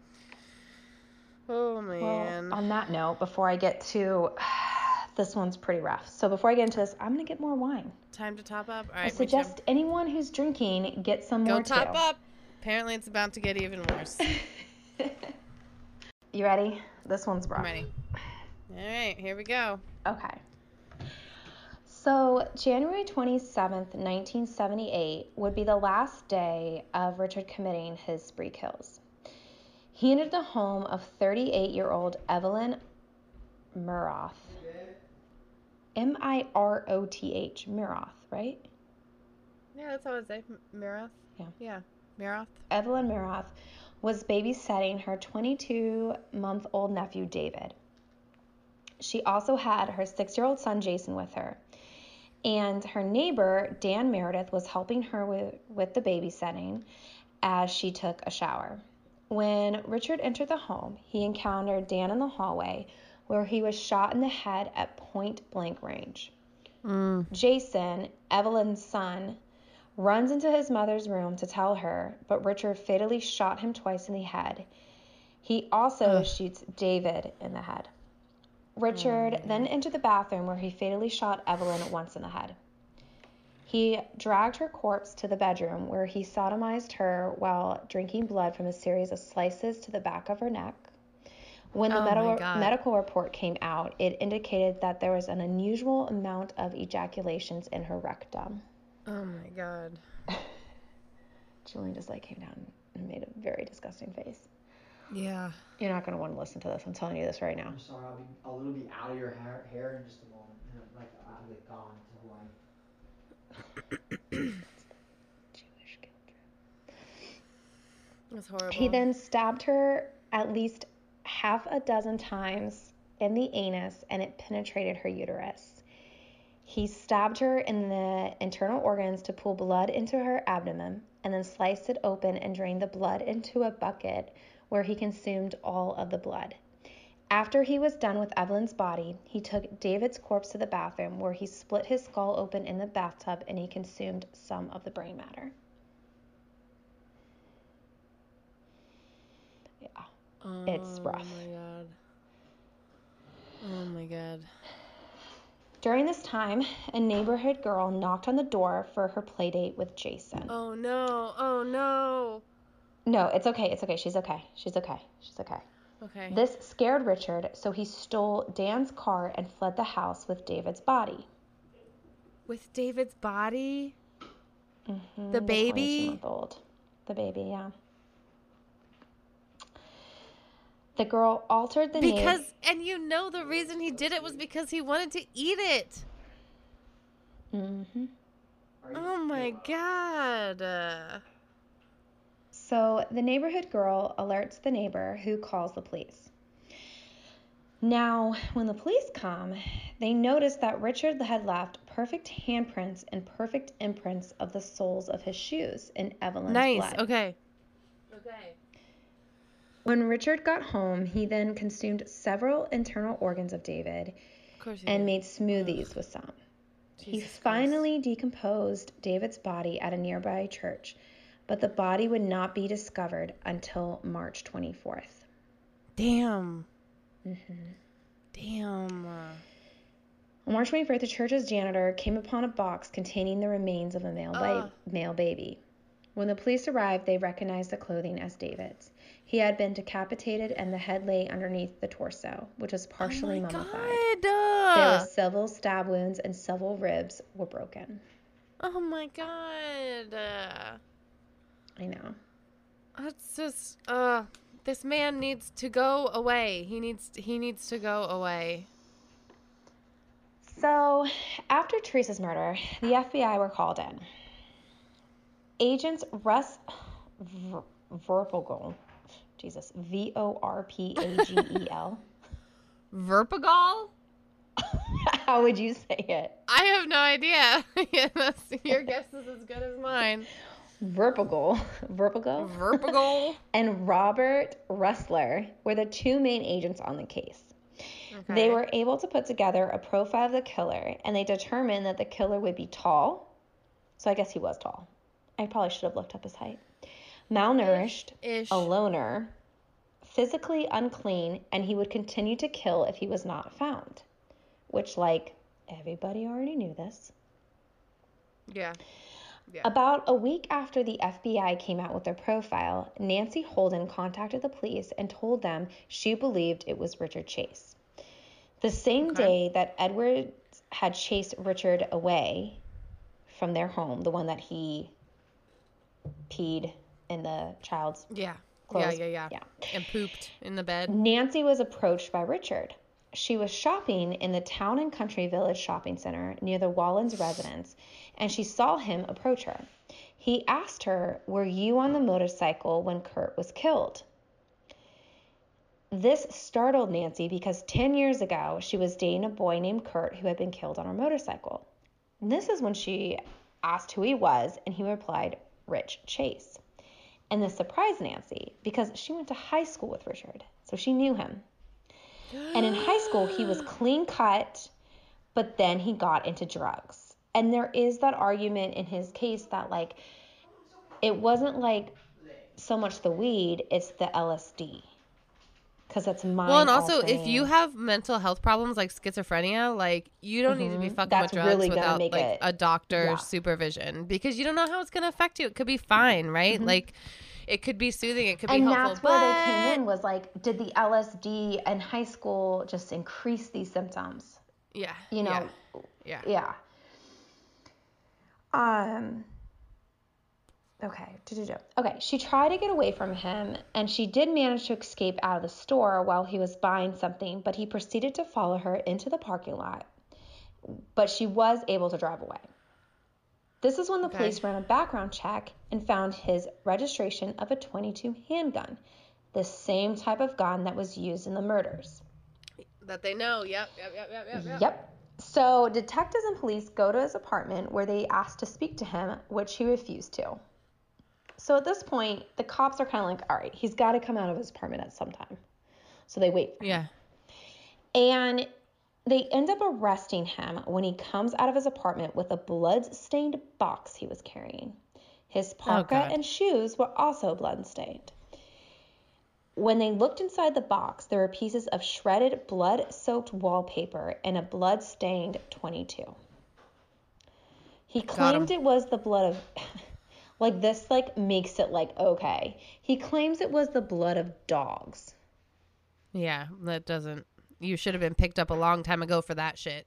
[SPEAKER 2] Oh man.
[SPEAKER 1] Well,
[SPEAKER 2] man.
[SPEAKER 1] on that note, before I get to this one's pretty rough. So before I get into this, I'm gonna get more wine.
[SPEAKER 2] Time to top up. All
[SPEAKER 1] I
[SPEAKER 2] right. me too.
[SPEAKER 1] suggest anyone who's drinking get some
[SPEAKER 2] Go
[SPEAKER 1] more
[SPEAKER 2] top
[SPEAKER 1] too.
[SPEAKER 2] up. Apparently, it's about to get even worse.
[SPEAKER 1] You ready? This one's rough.
[SPEAKER 2] I'm ready. All right, here we go.
[SPEAKER 1] Okay. So, January 27th, 1978 would be the last day of Richard committing his spree kills. He entered the home of 38 year old Evelyn Miroth. M I R O T H, Miroth, right?
[SPEAKER 2] Yeah, that's how I say. M- Mirath.
[SPEAKER 1] Yeah.
[SPEAKER 2] Yeah. Mirath.
[SPEAKER 1] Evelyn Miroth was babysitting her 22 month old nephew, David. She also had her six year old son, Jason, with her. And her neighbor, Dan Meredith, was helping her with, with the babysitting as she took a shower. When Richard entered the home, he encountered Dan in the hallway where he was shot in the head at point blank range.
[SPEAKER 2] Mm.
[SPEAKER 1] Jason, Evelyn's son, runs into his mother's room to tell her, but Richard fatally shot him twice in the head. He also
[SPEAKER 2] Ugh.
[SPEAKER 1] shoots David in the head. Richard then entered the bathroom where he fatally shot Evelyn once in the head. He dragged her corpse to the bedroom where he sodomized her while drinking blood from a series of slices to the back of her neck. When the
[SPEAKER 2] Oh my
[SPEAKER 1] medical, report came out, it indicated that there was an unusual amount of ejaculations in her rectum.
[SPEAKER 2] Oh my god.
[SPEAKER 1] Julian just like came down and made a very disgusting face.
[SPEAKER 2] Yeah.
[SPEAKER 1] You're not going to want to listen to this. I'm telling you this right now.
[SPEAKER 3] I'm sorry, I'll be a little bit out of your hair, hair in just a moment. You know, like I'll be gone to Hawaii.
[SPEAKER 1] Jewish guilt.
[SPEAKER 2] That's horrible.
[SPEAKER 1] He then stabbed her at least half a dozen times in the anus and it penetrated her uterus. He stabbed her in the internal organs to pull blood into her abdomen and then sliced it open and drained the blood into a bucket where he consumed all of the blood. After he was done with Evelyn's body, he took David's corpse to the bathroom where he split his skull open in the bathtub and he consumed some of the brain matter. Yeah. it's oh rough.
[SPEAKER 2] Oh my god. Oh my god.
[SPEAKER 1] During this time, a neighborhood girl knocked on the door for her playdate with Jason.
[SPEAKER 2] Oh no. Oh no.
[SPEAKER 1] No, it's okay. It's okay. She's okay. She's okay. She's okay.
[SPEAKER 2] Okay.
[SPEAKER 1] This scared Richard, so he stole Dan's car and fled the house with David's body.
[SPEAKER 2] With David's body?
[SPEAKER 1] Mhm,
[SPEAKER 2] The baby?
[SPEAKER 1] 22-month-old. The baby, yeah. The girl altered the name.
[SPEAKER 2] Because and you know the reason he did it was because he wanted to eat it.
[SPEAKER 1] Mhm.
[SPEAKER 2] Oh my god. Uh,
[SPEAKER 1] So the neighborhood girl alerts the neighbor who calls the police. Now, when the police come, they notice that Richard had left perfect handprints and perfect imprints of the soles of his shoes in Evelyn's
[SPEAKER 2] nice.
[SPEAKER 1] blood.
[SPEAKER 2] Okay. Okay.
[SPEAKER 1] When Richard got home, he then consumed several internal organs of David
[SPEAKER 2] Of
[SPEAKER 1] and
[SPEAKER 2] did.
[SPEAKER 1] made smoothies with some. he
[SPEAKER 2] Jesus Christ.
[SPEAKER 1] finally decomposed David's body at a nearby church, but the body would not be discovered until March 24th.
[SPEAKER 2] Damn.
[SPEAKER 1] Mhm.
[SPEAKER 2] Damn.
[SPEAKER 1] On March 24th, the church's janitor came upon a box containing the remains of a male, ba- male baby. When the police arrived, they recognized the clothing as David's. He had been decapitated, and the head lay underneath the torso, which was partially
[SPEAKER 2] oh my
[SPEAKER 1] mummified.
[SPEAKER 2] God.
[SPEAKER 1] There were several stab wounds, and several ribs were broken.
[SPEAKER 2] Oh my god.
[SPEAKER 1] I know.
[SPEAKER 2] that's just uh this man needs to go away. He needs he needs to go away.
[SPEAKER 1] So, after Teresa's murder, the FBI were called in. Agents Russ Ver- Verpagel, Jesus, V O R P A G E L.
[SPEAKER 2] Verpagol?
[SPEAKER 1] How would you say it?
[SPEAKER 2] I have no idea. yeah, your guess is as good as mine.
[SPEAKER 1] Verpigal, Verpigal,
[SPEAKER 2] Verpigal.
[SPEAKER 1] and Robert Rustler were the two main agents on the case. They were able to put together a profile of the killer, and they determined that the killer would be tall. So I guess he was tall. I probably should have looked up his height. Malnourished,
[SPEAKER 2] Ish.
[SPEAKER 1] a loner, physically unclean, and he would continue to kill if he was not found. Which, like, everybody already knew this.
[SPEAKER 2] Yeah. Yeah.
[SPEAKER 1] About a week after the FBI came out with their profile, Nancy Holden contacted the police and told them she believed it was Richard Chase. The same
[SPEAKER 2] Okay.
[SPEAKER 1] day that Edwards had chased Richard away from their home, the one that he peed in the child's
[SPEAKER 2] Yeah.
[SPEAKER 1] clothes.
[SPEAKER 2] Yeah, yeah, yeah. And pooped in the bed.
[SPEAKER 1] Nancy was approached by Richard. She was shopping in the Town and Country Village shopping center near the Wallins residence, and she saw him approach her. He asked her, Were you on the motorcycle when Kurt was killed? This startled Nancy because 10 years ago she was dating a boy named Kurt who had been killed on a motorcycle. And this is when she asked who he was, and he replied, Rich Chase. And this surprised Nancy because she went to high school with Richard, so she knew him. And in high school, he was clean cut, but then he got into drugs. And there is that argument in his case that, like, it wasn't like so much the weed, it's the LSD. Because that's mind
[SPEAKER 2] Well, and also, if you have mental health problems like schizophrenia, like you don't need to be
[SPEAKER 1] Mhm.
[SPEAKER 2] fucking
[SPEAKER 1] That's
[SPEAKER 2] with drugs
[SPEAKER 1] really
[SPEAKER 2] without like
[SPEAKER 1] it-
[SPEAKER 2] a doctor's
[SPEAKER 1] yeah.
[SPEAKER 2] supervision because you don't know how it's gonna affect you. It could be fine, right? Like, it could be soothing. It could be
[SPEAKER 1] Mm-hmm. and
[SPEAKER 2] helpful.
[SPEAKER 1] that's where they came in was like, did the LSD in high school just increase these symptoms?
[SPEAKER 2] Yeah.
[SPEAKER 1] You know,
[SPEAKER 2] Yeah.
[SPEAKER 1] Yeah. Um. Okay. Okay. She tried to get away from him, and she did manage to escape out of the store while he was buying something. But he proceeded to follow her into the parking lot. But she was able to drive away. This is when the
[SPEAKER 2] Okay.
[SPEAKER 1] police ran a background check and found his registration of a 22 handgun, the same type of gun that was used in the murders.
[SPEAKER 2] That they know. Yep. Yep. Yep. Yep. Yep. Yep.
[SPEAKER 1] Yep. So detectives and police go to his apartment where they asked to speak to him, which he refused to. So at this point, the cops are kind of like, all right, he's got to come out of his apartment at some time. So they wait.
[SPEAKER 2] Yeah.
[SPEAKER 1] And they end up arresting him when he comes out of his apartment with a blood-stained box he was carrying. His oh, parka
[SPEAKER 2] God.
[SPEAKER 1] and shoes were also blood-stained. When they looked inside the box, there were pieces of shredded, blood-soaked wallpaper and a blood-stained 22. He claimed it was the blood of like this like makes it like okay. He claims it was the blood of dogs.
[SPEAKER 2] Yeah. That doesn't. You should have been picked up a long time ago for that shit.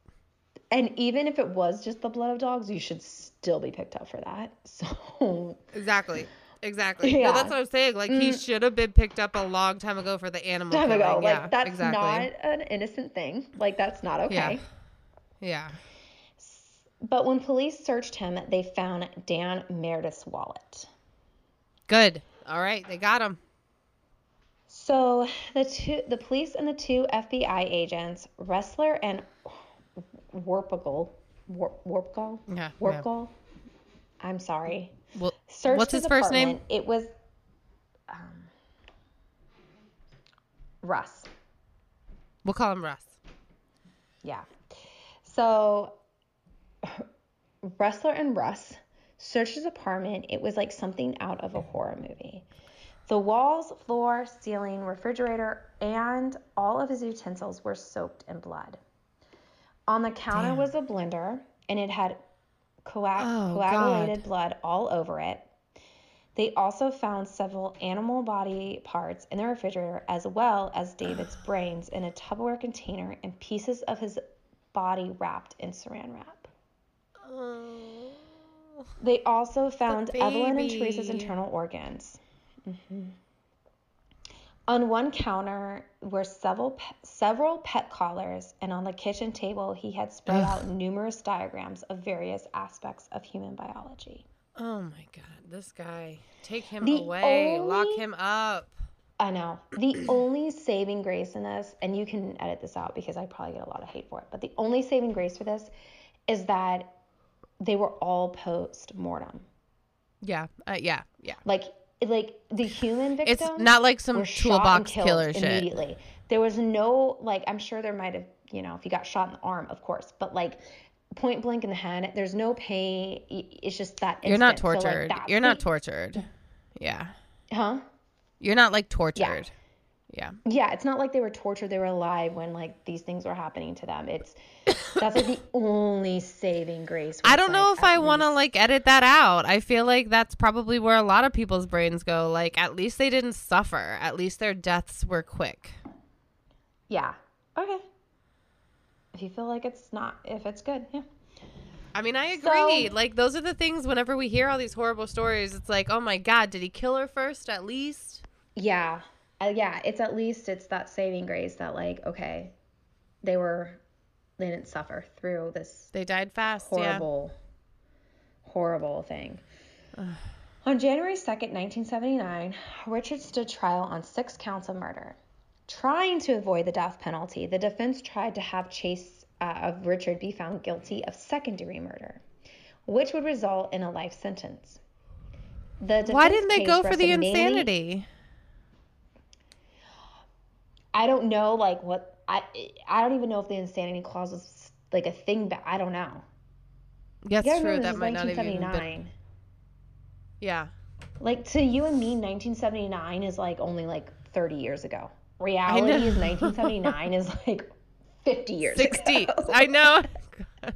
[SPEAKER 1] And even if it was just the blood of dogs, you should still be picked up for that. So,
[SPEAKER 2] Exactly. Exactly. No,
[SPEAKER 1] Yeah.
[SPEAKER 2] that's what I'm saying. Like he
[SPEAKER 1] Mm.
[SPEAKER 2] should have been picked up a long time ago for the animal.
[SPEAKER 1] time ago.
[SPEAKER 2] Yeah,
[SPEAKER 1] like that's
[SPEAKER 2] exactly.
[SPEAKER 1] not an innocent thing. Like that's not okay.
[SPEAKER 2] Yeah. Yeah.
[SPEAKER 1] But when police searched him, they found Dan Meredith's wallet.
[SPEAKER 2] Good. All right, they got him.
[SPEAKER 1] So the two, the police and the two FBI agents, Ressler and Warpigal, War, Warpgal,
[SPEAKER 2] Yeah. yeah.
[SPEAKER 1] I'm sorry.
[SPEAKER 2] Well,
[SPEAKER 1] Searched
[SPEAKER 2] what's his first name?
[SPEAKER 1] It was um, Russ.
[SPEAKER 2] We'll call him Russ.
[SPEAKER 1] Yeah. So Ressler and Russ searched his apartment. It was like something out of a horror movie. The walls, floor, ceiling, refrigerator, and all of his utensils were soaked in blood. On the counter
[SPEAKER 2] Damn.
[SPEAKER 1] was a blender, and it had coag-
[SPEAKER 2] Oh,
[SPEAKER 1] coagulated blood all over it. They also found several animal body parts in the refrigerator, as well as David's brains in a Tupperware container and pieces of his body wrapped in saran wrap.
[SPEAKER 2] Oh.
[SPEAKER 1] They also found Evelyn and Teresa's internal organs. Mhm. On one counter were several pe- several pet collars, and on the kitchen table he had spread
[SPEAKER 2] Ugh.
[SPEAKER 1] out numerous diagrams of various aspects of human biology.
[SPEAKER 2] Oh my god, this guy. Take him
[SPEAKER 1] The
[SPEAKER 2] away. Lock him up.
[SPEAKER 1] I know. The only saving grace in this, and you can edit this out because I probably get a lot of hate for it, but the only saving grace for this is that they were all post mortem.
[SPEAKER 2] Yeah. Uh, yeah. Yeah.
[SPEAKER 1] Like, like the human victims.
[SPEAKER 2] It's not like some
[SPEAKER 1] were shot and
[SPEAKER 2] toolbox killer shit.
[SPEAKER 1] immediately. There was no like. I'm sure there might have, you know, if you got shot in the arm, of course, but like point blank in the head, there's no pain. It's just that.
[SPEAKER 2] You're not
[SPEAKER 1] instant. So, like,
[SPEAKER 2] tortured. You're not tortured. Yeah.
[SPEAKER 1] Huh?
[SPEAKER 2] You're not like tortured. Yeah.
[SPEAKER 1] Yeah, Yeah, it's not like they were tortured. They were alive when like these things were happening to them. It's that's like the only saving grace.
[SPEAKER 2] I don't know
[SPEAKER 1] like,
[SPEAKER 2] if I want to like edit that out. I feel like that's probably where a lot of people's brains go. Like, at least they didn't suffer. At least their deaths were quick.
[SPEAKER 1] Yeah. Okay. If you feel like it's not, if it's good, yeah.
[SPEAKER 2] I mean, I
[SPEAKER 1] So-
[SPEAKER 2] agree. like, those are the things whenever we hear all these horrible stories, it's like, oh my God, did he kill her first at least?
[SPEAKER 1] Yeah. Uh, yeah. It's at least it's that saving grace that like okay, they were they didn't suffer through this
[SPEAKER 2] They died fast.
[SPEAKER 1] horrible, horrible thing. on January 2nd, 1979, Richard stood trial on six counts of murder. Trying to avoid the death penalty, the defense tried to have Chase uh, of Richard be found guilty of second degree murder, which would result in a life sentence. The
[SPEAKER 2] Why didn't they go for the insanity?
[SPEAKER 1] I don't know, like what I I don't even know if the insanity clause was like a thing, but I don't know.
[SPEAKER 2] That's
[SPEAKER 1] You
[SPEAKER 2] true. That
[SPEAKER 1] is
[SPEAKER 2] might not even been.
[SPEAKER 1] 1979.
[SPEAKER 2] Yeah.
[SPEAKER 1] Like to you and me, 1979 is like only like 30 years ago. Reality is 1979 is like 50 years
[SPEAKER 2] 60.
[SPEAKER 1] ago.
[SPEAKER 2] I know.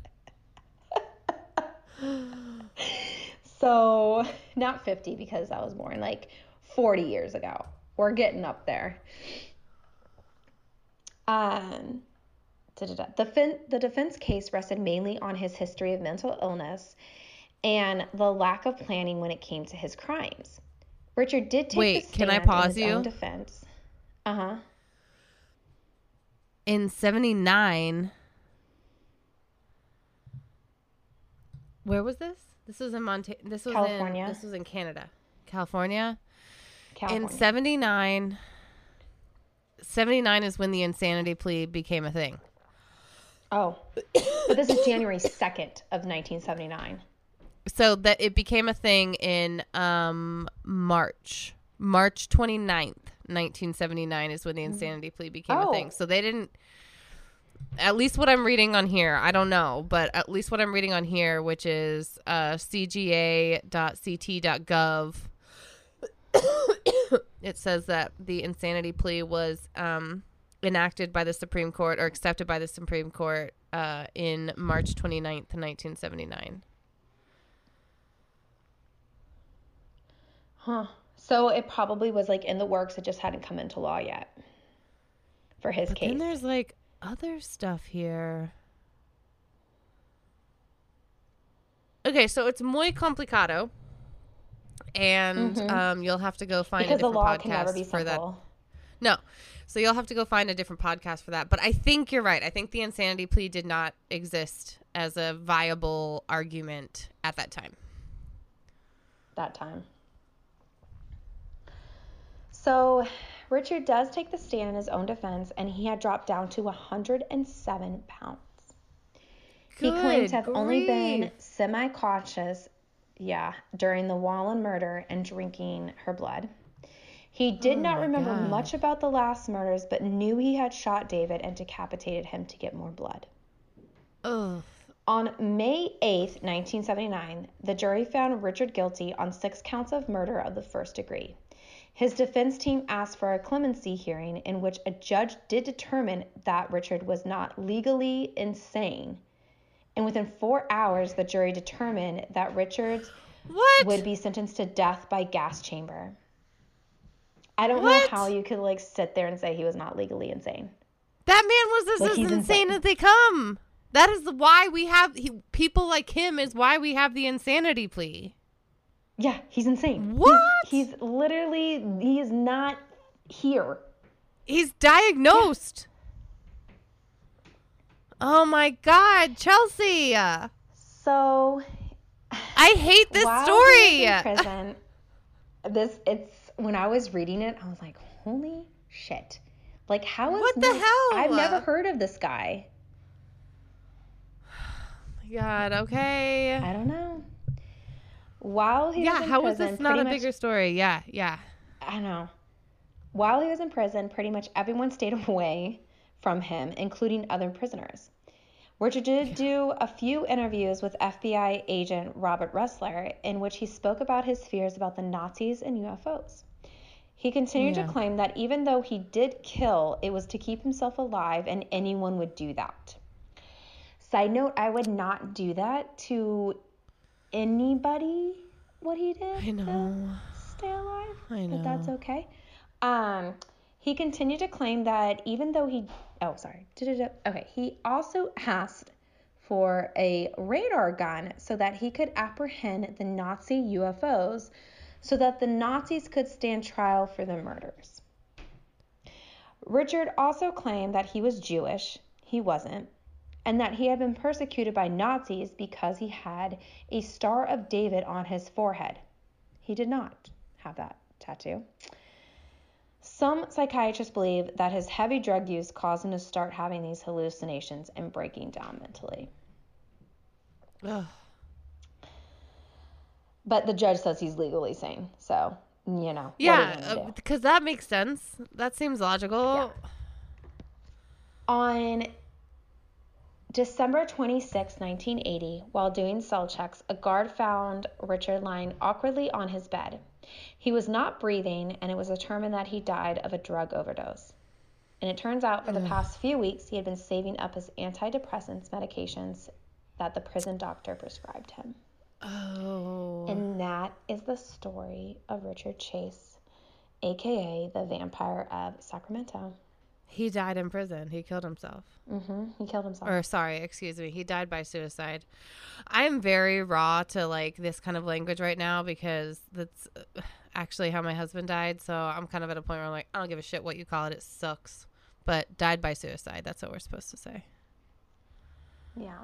[SPEAKER 1] So not 50 because I was born like 40 years ago. We're getting up there. Um. The, fin- the defense case rested mainly on his history of mental illness and the lack of planning when it came to his crimes. Richard did take
[SPEAKER 2] Wait, can I pause you?
[SPEAKER 1] defense. Uh huh.
[SPEAKER 2] in 79 where was this this was in montana this was
[SPEAKER 1] California.
[SPEAKER 2] in this was in canada california
[SPEAKER 1] California.
[SPEAKER 2] in 79 79 is when the insanity plea became a thing.
[SPEAKER 1] Oh, but this is January 2nd of 1979.
[SPEAKER 2] so that it became a thing in um march. March 29th 1979 is when the insanity plea became a thing.
[SPEAKER 1] Oh.
[SPEAKER 2] so they didn't at least what i'm reading on here i don't know but at least what i'm reading on here which is uh, cga.ct.gov it says that the insanity plea was um, enacted by the supreme court or accepted by the supreme court uh, in march 29th 1979
[SPEAKER 1] Huh. So it probably was like in the works. It just hadn't come into law yet for his
[SPEAKER 2] But
[SPEAKER 1] case.
[SPEAKER 2] then there's like other stuff here. Okay, so it's muy complicado, and
[SPEAKER 1] Mhm.
[SPEAKER 2] um, you'll have to go find
[SPEAKER 1] because
[SPEAKER 2] a
[SPEAKER 1] the
[SPEAKER 2] different
[SPEAKER 1] law
[SPEAKER 2] podcast
[SPEAKER 1] can never be
[SPEAKER 2] for that. No, so you'll have to go find a different podcast for that. But I think you're right. I think the insanity plea did not exist as a viable argument at that time.
[SPEAKER 1] that time. So Richard does take the stand in his own defense, and he had dropped down to 107 pounds. he claimed to have
[SPEAKER 2] Good
[SPEAKER 1] only been
[SPEAKER 2] grief.
[SPEAKER 1] semi conscious, yeah, during the Wallin murder and drinking her blood. He did
[SPEAKER 2] Oh
[SPEAKER 1] not remember
[SPEAKER 2] God.
[SPEAKER 1] much about the last murders, but knew he had shot David and decapitated him to get more blood.
[SPEAKER 2] Ugh.
[SPEAKER 1] On May 8th, 1979, the jury found Richard guilty on six counts of murder of the first degree. His defense team asked for a clemency hearing in which a judge did determine that Richard was not legally insane. And within four hours, the jury determined that Richard
[SPEAKER 2] What?
[SPEAKER 1] would be sentenced to death by gas chamber. I don't
[SPEAKER 2] What?
[SPEAKER 1] know how you could like sit there and say he was not legally insane.
[SPEAKER 2] That man was as,
[SPEAKER 1] Like,
[SPEAKER 2] insane
[SPEAKER 1] insane.
[SPEAKER 2] as they come. That is why we have he, people like him. Is why we have the insanity plea.
[SPEAKER 1] Yeah, he's insane.
[SPEAKER 2] What?
[SPEAKER 1] He's, literally he is not here.
[SPEAKER 2] He's diagnosed. Oh my God, Chelsea!
[SPEAKER 1] So I
[SPEAKER 2] hate this story.
[SPEAKER 1] was in prison, this it's when I was reading it, I was like, Holy shit. Like, how is
[SPEAKER 2] What the hell?
[SPEAKER 1] I've never heard of this guy.
[SPEAKER 2] God, okay.
[SPEAKER 1] I don't know. While he
[SPEAKER 2] Yeah,
[SPEAKER 1] was in
[SPEAKER 2] how is
[SPEAKER 1] prison,
[SPEAKER 2] this not a
[SPEAKER 1] much-
[SPEAKER 2] bigger story? Yeah, yeah.
[SPEAKER 1] I know. While he was in prison, pretty much everyone stayed away from him, including other prisoners. Richard did do a few interviews with FBI agent Robert Ressler in which he spoke about his fears about the Nazis and UFOs. He continued
[SPEAKER 2] Yeah.
[SPEAKER 1] to claim that even though he did kill, it was to keep himself alive and anyone would do that. Side note, I would not do that to anybody what he did.
[SPEAKER 2] I know.
[SPEAKER 1] stay alive.
[SPEAKER 2] I know.
[SPEAKER 1] But that's okay. Um, he continued to claim that even though he, oh sorry, okay, he also asked for a radar gun so that he could apprehend the Nazi UFOs, so that the Nazis could stand trial for the murders. Richard also claimed that he was Jewish. He wasn't. And that he had been persecuted by Nazis because he had a Star of David on his forehead. He did not have that tattoo. Some psychiatrists believe that his heavy drug use caused him to start having these hallucinations and breaking down mentally.
[SPEAKER 2] Ugh.
[SPEAKER 1] But the judge says he's legally sane. So, you know. what are you
[SPEAKER 2] Yeah, because uh, that makes sense. That seems logical.
[SPEAKER 1] On December 26, 1980, while doing cell checks, a guard found Richard lying awkwardly on his bed. He was not breathing, and it was determined that he died of a drug overdose. And it turns out for the past few weeks, he had been saving up his antidepressants medications that the prison doctor prescribed him.
[SPEAKER 2] Oh.
[SPEAKER 1] And that is the story of Richard Chase, aka the Vampire of Sacramento.
[SPEAKER 2] He died in prison. He killed himself.
[SPEAKER 1] hmm He killed himself.
[SPEAKER 2] Or sorry, excuse me. He died by suicide. I am very raw to like this kind of language right now because that's uh, actually how my husband died. So I'm kind of at a point where I'm like, I don't give a shit what you call it. It sucks. But died by suicide. That's what we're supposed to say.
[SPEAKER 1] yeah.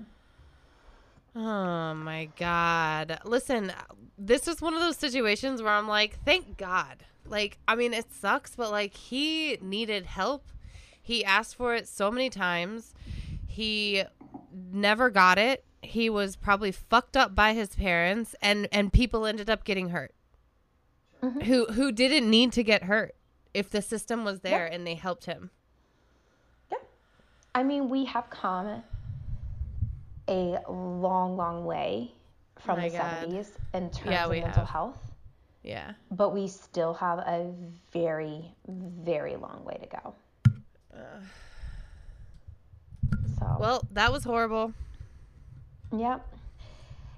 [SPEAKER 2] Oh my God. Listen, this is one of those situations where I'm like, thank God. Like, I mean, it sucks, but like, he needed help. He asked for it so many times. He never got it. He was probably fucked up by his parents, and and people ended up getting hurt. Mm-hmm. Who who didn't need to get hurt if the system was there and they helped him.
[SPEAKER 1] Yep. I mean, we have come a long, long way from
[SPEAKER 2] My
[SPEAKER 1] the
[SPEAKER 2] God.
[SPEAKER 1] 70s in terms
[SPEAKER 2] Yeah,
[SPEAKER 1] of mental
[SPEAKER 2] have.
[SPEAKER 1] health,
[SPEAKER 2] Yeah.
[SPEAKER 1] but we still have a very, very long way to go. So,
[SPEAKER 2] Well, that was horrible.
[SPEAKER 1] yep.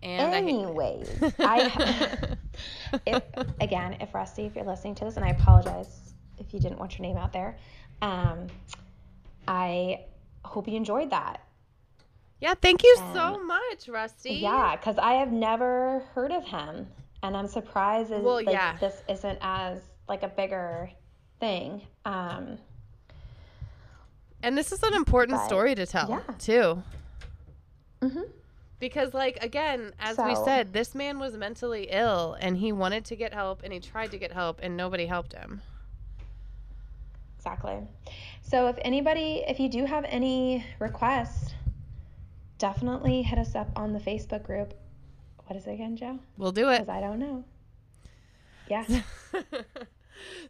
[SPEAKER 2] And I
[SPEAKER 1] Anyways, I if, again, if Rusty, if you're listening to this, and I apologize if you didn't want your name out there, um, I hope you enjoyed that.
[SPEAKER 2] Yeah, thank you
[SPEAKER 1] Um,
[SPEAKER 2] so much, Rusty.
[SPEAKER 1] Yeah, because I have never heard of him, and I'm surprised as,
[SPEAKER 2] Well,
[SPEAKER 1] like,
[SPEAKER 2] yeah.
[SPEAKER 1] this isn't as like a bigger thing. Um,
[SPEAKER 2] And this is an important
[SPEAKER 1] But,
[SPEAKER 2] story to tell,
[SPEAKER 1] yeah.
[SPEAKER 2] too.
[SPEAKER 1] mhm.
[SPEAKER 2] Because, like, again, as we said, this man was mentally ill and he wanted to get help and he tried to get help and nobody helped him.
[SPEAKER 1] Exactly. So if anybody, if you do have any requests, definitely hit us up on the Facebook group. What is it again, Joe?
[SPEAKER 2] We'll do it.
[SPEAKER 1] Because I don't know. Yeah.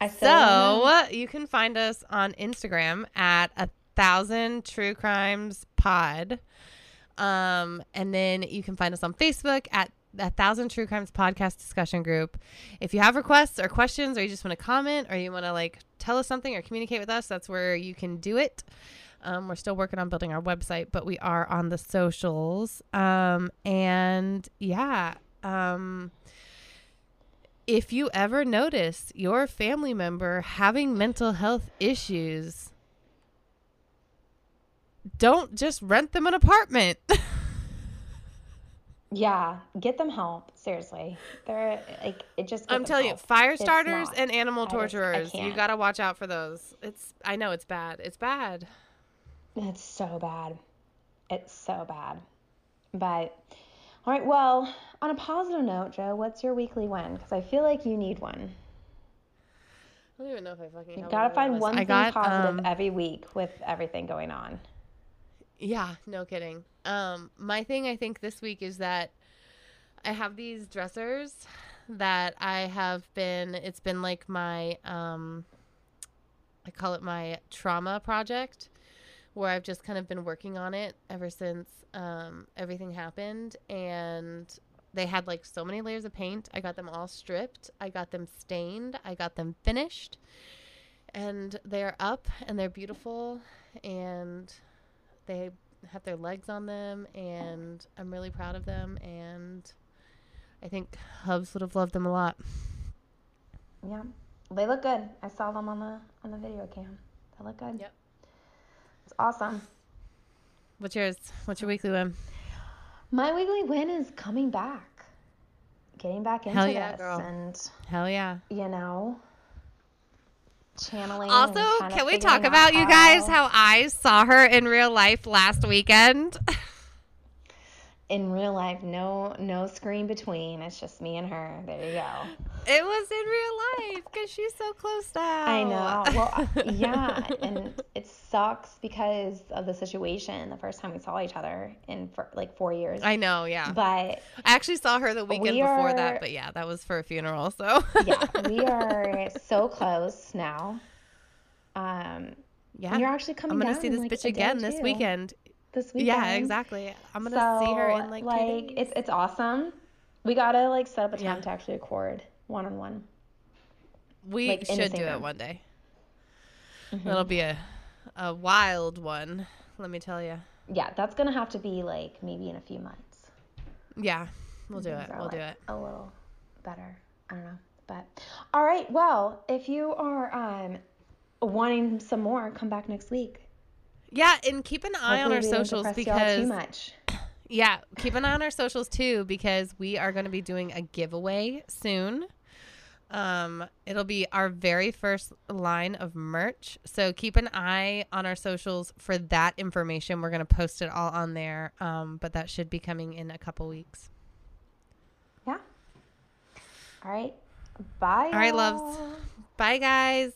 [SPEAKER 1] I still know.
[SPEAKER 2] so, you can find us on Instagram at a thousand true crimes pod. Um, and then you can find us on Facebook at a thousand true crimes podcast discussion group. If you have requests or questions, or you just want to comment, or you want to like tell us something or communicate with us, that's where you can do it. Um, we're still working on building our website, but we are on the socials. Um, and yeah, um, if you ever notice your family member having mental health issues, don't just rent them an apartment.
[SPEAKER 1] Yeah, get them help. Seriously, they're like it just.
[SPEAKER 2] I'm telling you, fire
[SPEAKER 1] It's
[SPEAKER 2] starters
[SPEAKER 1] not.
[SPEAKER 2] and animal
[SPEAKER 1] I just- I
[SPEAKER 2] torturers, you got to watch out for those. It's I know it's bad. It's bad.
[SPEAKER 1] It's so bad. It's so bad. But all right, well, on a positive note, Joe, what's your weekly win? Because I feel like you need one.
[SPEAKER 2] I don't even know if I fucking.
[SPEAKER 1] You gotta find one
[SPEAKER 2] I
[SPEAKER 1] thing
[SPEAKER 2] got,
[SPEAKER 1] positive
[SPEAKER 2] um,
[SPEAKER 1] every week with everything going on.
[SPEAKER 2] Yeah, no kidding. Um, my thing I think this week is that I have these dressers that I have been. It's been like my um, I call it my trauma project, where I've just kind of been working on it ever since um, everything happened, and they had like so many layers of paint. I got them all stripped. I got them stained. I got them finished, and they're up and they're beautiful, and they have their legs on them and I'm really proud of them and I think Hubs would have loved them a lot.
[SPEAKER 1] Yeah, they look good. I saw them on the on the video cam. They look good.
[SPEAKER 2] Yep.
[SPEAKER 1] It's awesome.
[SPEAKER 2] What's yours? What's your weekly win?
[SPEAKER 1] My weekly win is coming back, getting back into
[SPEAKER 2] Hell yeah,
[SPEAKER 1] this,
[SPEAKER 2] girl.
[SPEAKER 1] and
[SPEAKER 2] Hell yeah.
[SPEAKER 1] you know, channeling.
[SPEAKER 2] Also, can we talk
[SPEAKER 1] out
[SPEAKER 2] about you guys how I saw her in real life last weekend?
[SPEAKER 1] in real life, no no screen between. It's just me and her. There you go.
[SPEAKER 2] it was in real life because she's so close now.
[SPEAKER 1] I know. Well, yeah, and it sucks because of the situation. The first time we saw each other in for like four years.
[SPEAKER 2] I know, yeah.
[SPEAKER 1] but
[SPEAKER 2] I actually saw her the weekend
[SPEAKER 1] We
[SPEAKER 2] before that, but yeah, that was for a funeral, so.
[SPEAKER 1] yeah, we are so close now. Um,
[SPEAKER 2] yeah.
[SPEAKER 1] And you're actually coming.
[SPEAKER 2] I'm gonna see this
[SPEAKER 1] like,
[SPEAKER 2] bitch again this weekend.
[SPEAKER 1] This weekend.
[SPEAKER 2] Yeah, exactly. I'm gonna see her in like,
[SPEAKER 1] like it's it's awesome. We gotta like set up a time
[SPEAKER 2] Yeah.
[SPEAKER 1] to actually record one on one.
[SPEAKER 2] We
[SPEAKER 1] like,
[SPEAKER 2] should do it one day.
[SPEAKER 1] Mm-hmm.
[SPEAKER 2] It'll be a a wild one, let me tell you.
[SPEAKER 1] Yeah, that's gonna have to be like maybe in a few months.
[SPEAKER 2] Yeah, we'll do it. We'll do it.
[SPEAKER 1] A little better. I don't know. But all right, well, if you are um wanting some more, come back next week.
[SPEAKER 2] Yeah, and keep an eye on our socials
[SPEAKER 1] y'all too
[SPEAKER 2] because
[SPEAKER 1] much.
[SPEAKER 2] yeah, keep an eye on our socials too because we are going to be doing a giveaway soon. Um, it'll be our very first line of merch. So keep an eye on our socials for that information. We're going to post it all on there. Um, but that should be coming in a couple weeks.
[SPEAKER 1] Yeah. All right. Bye.
[SPEAKER 2] All right, loves. Bye guys.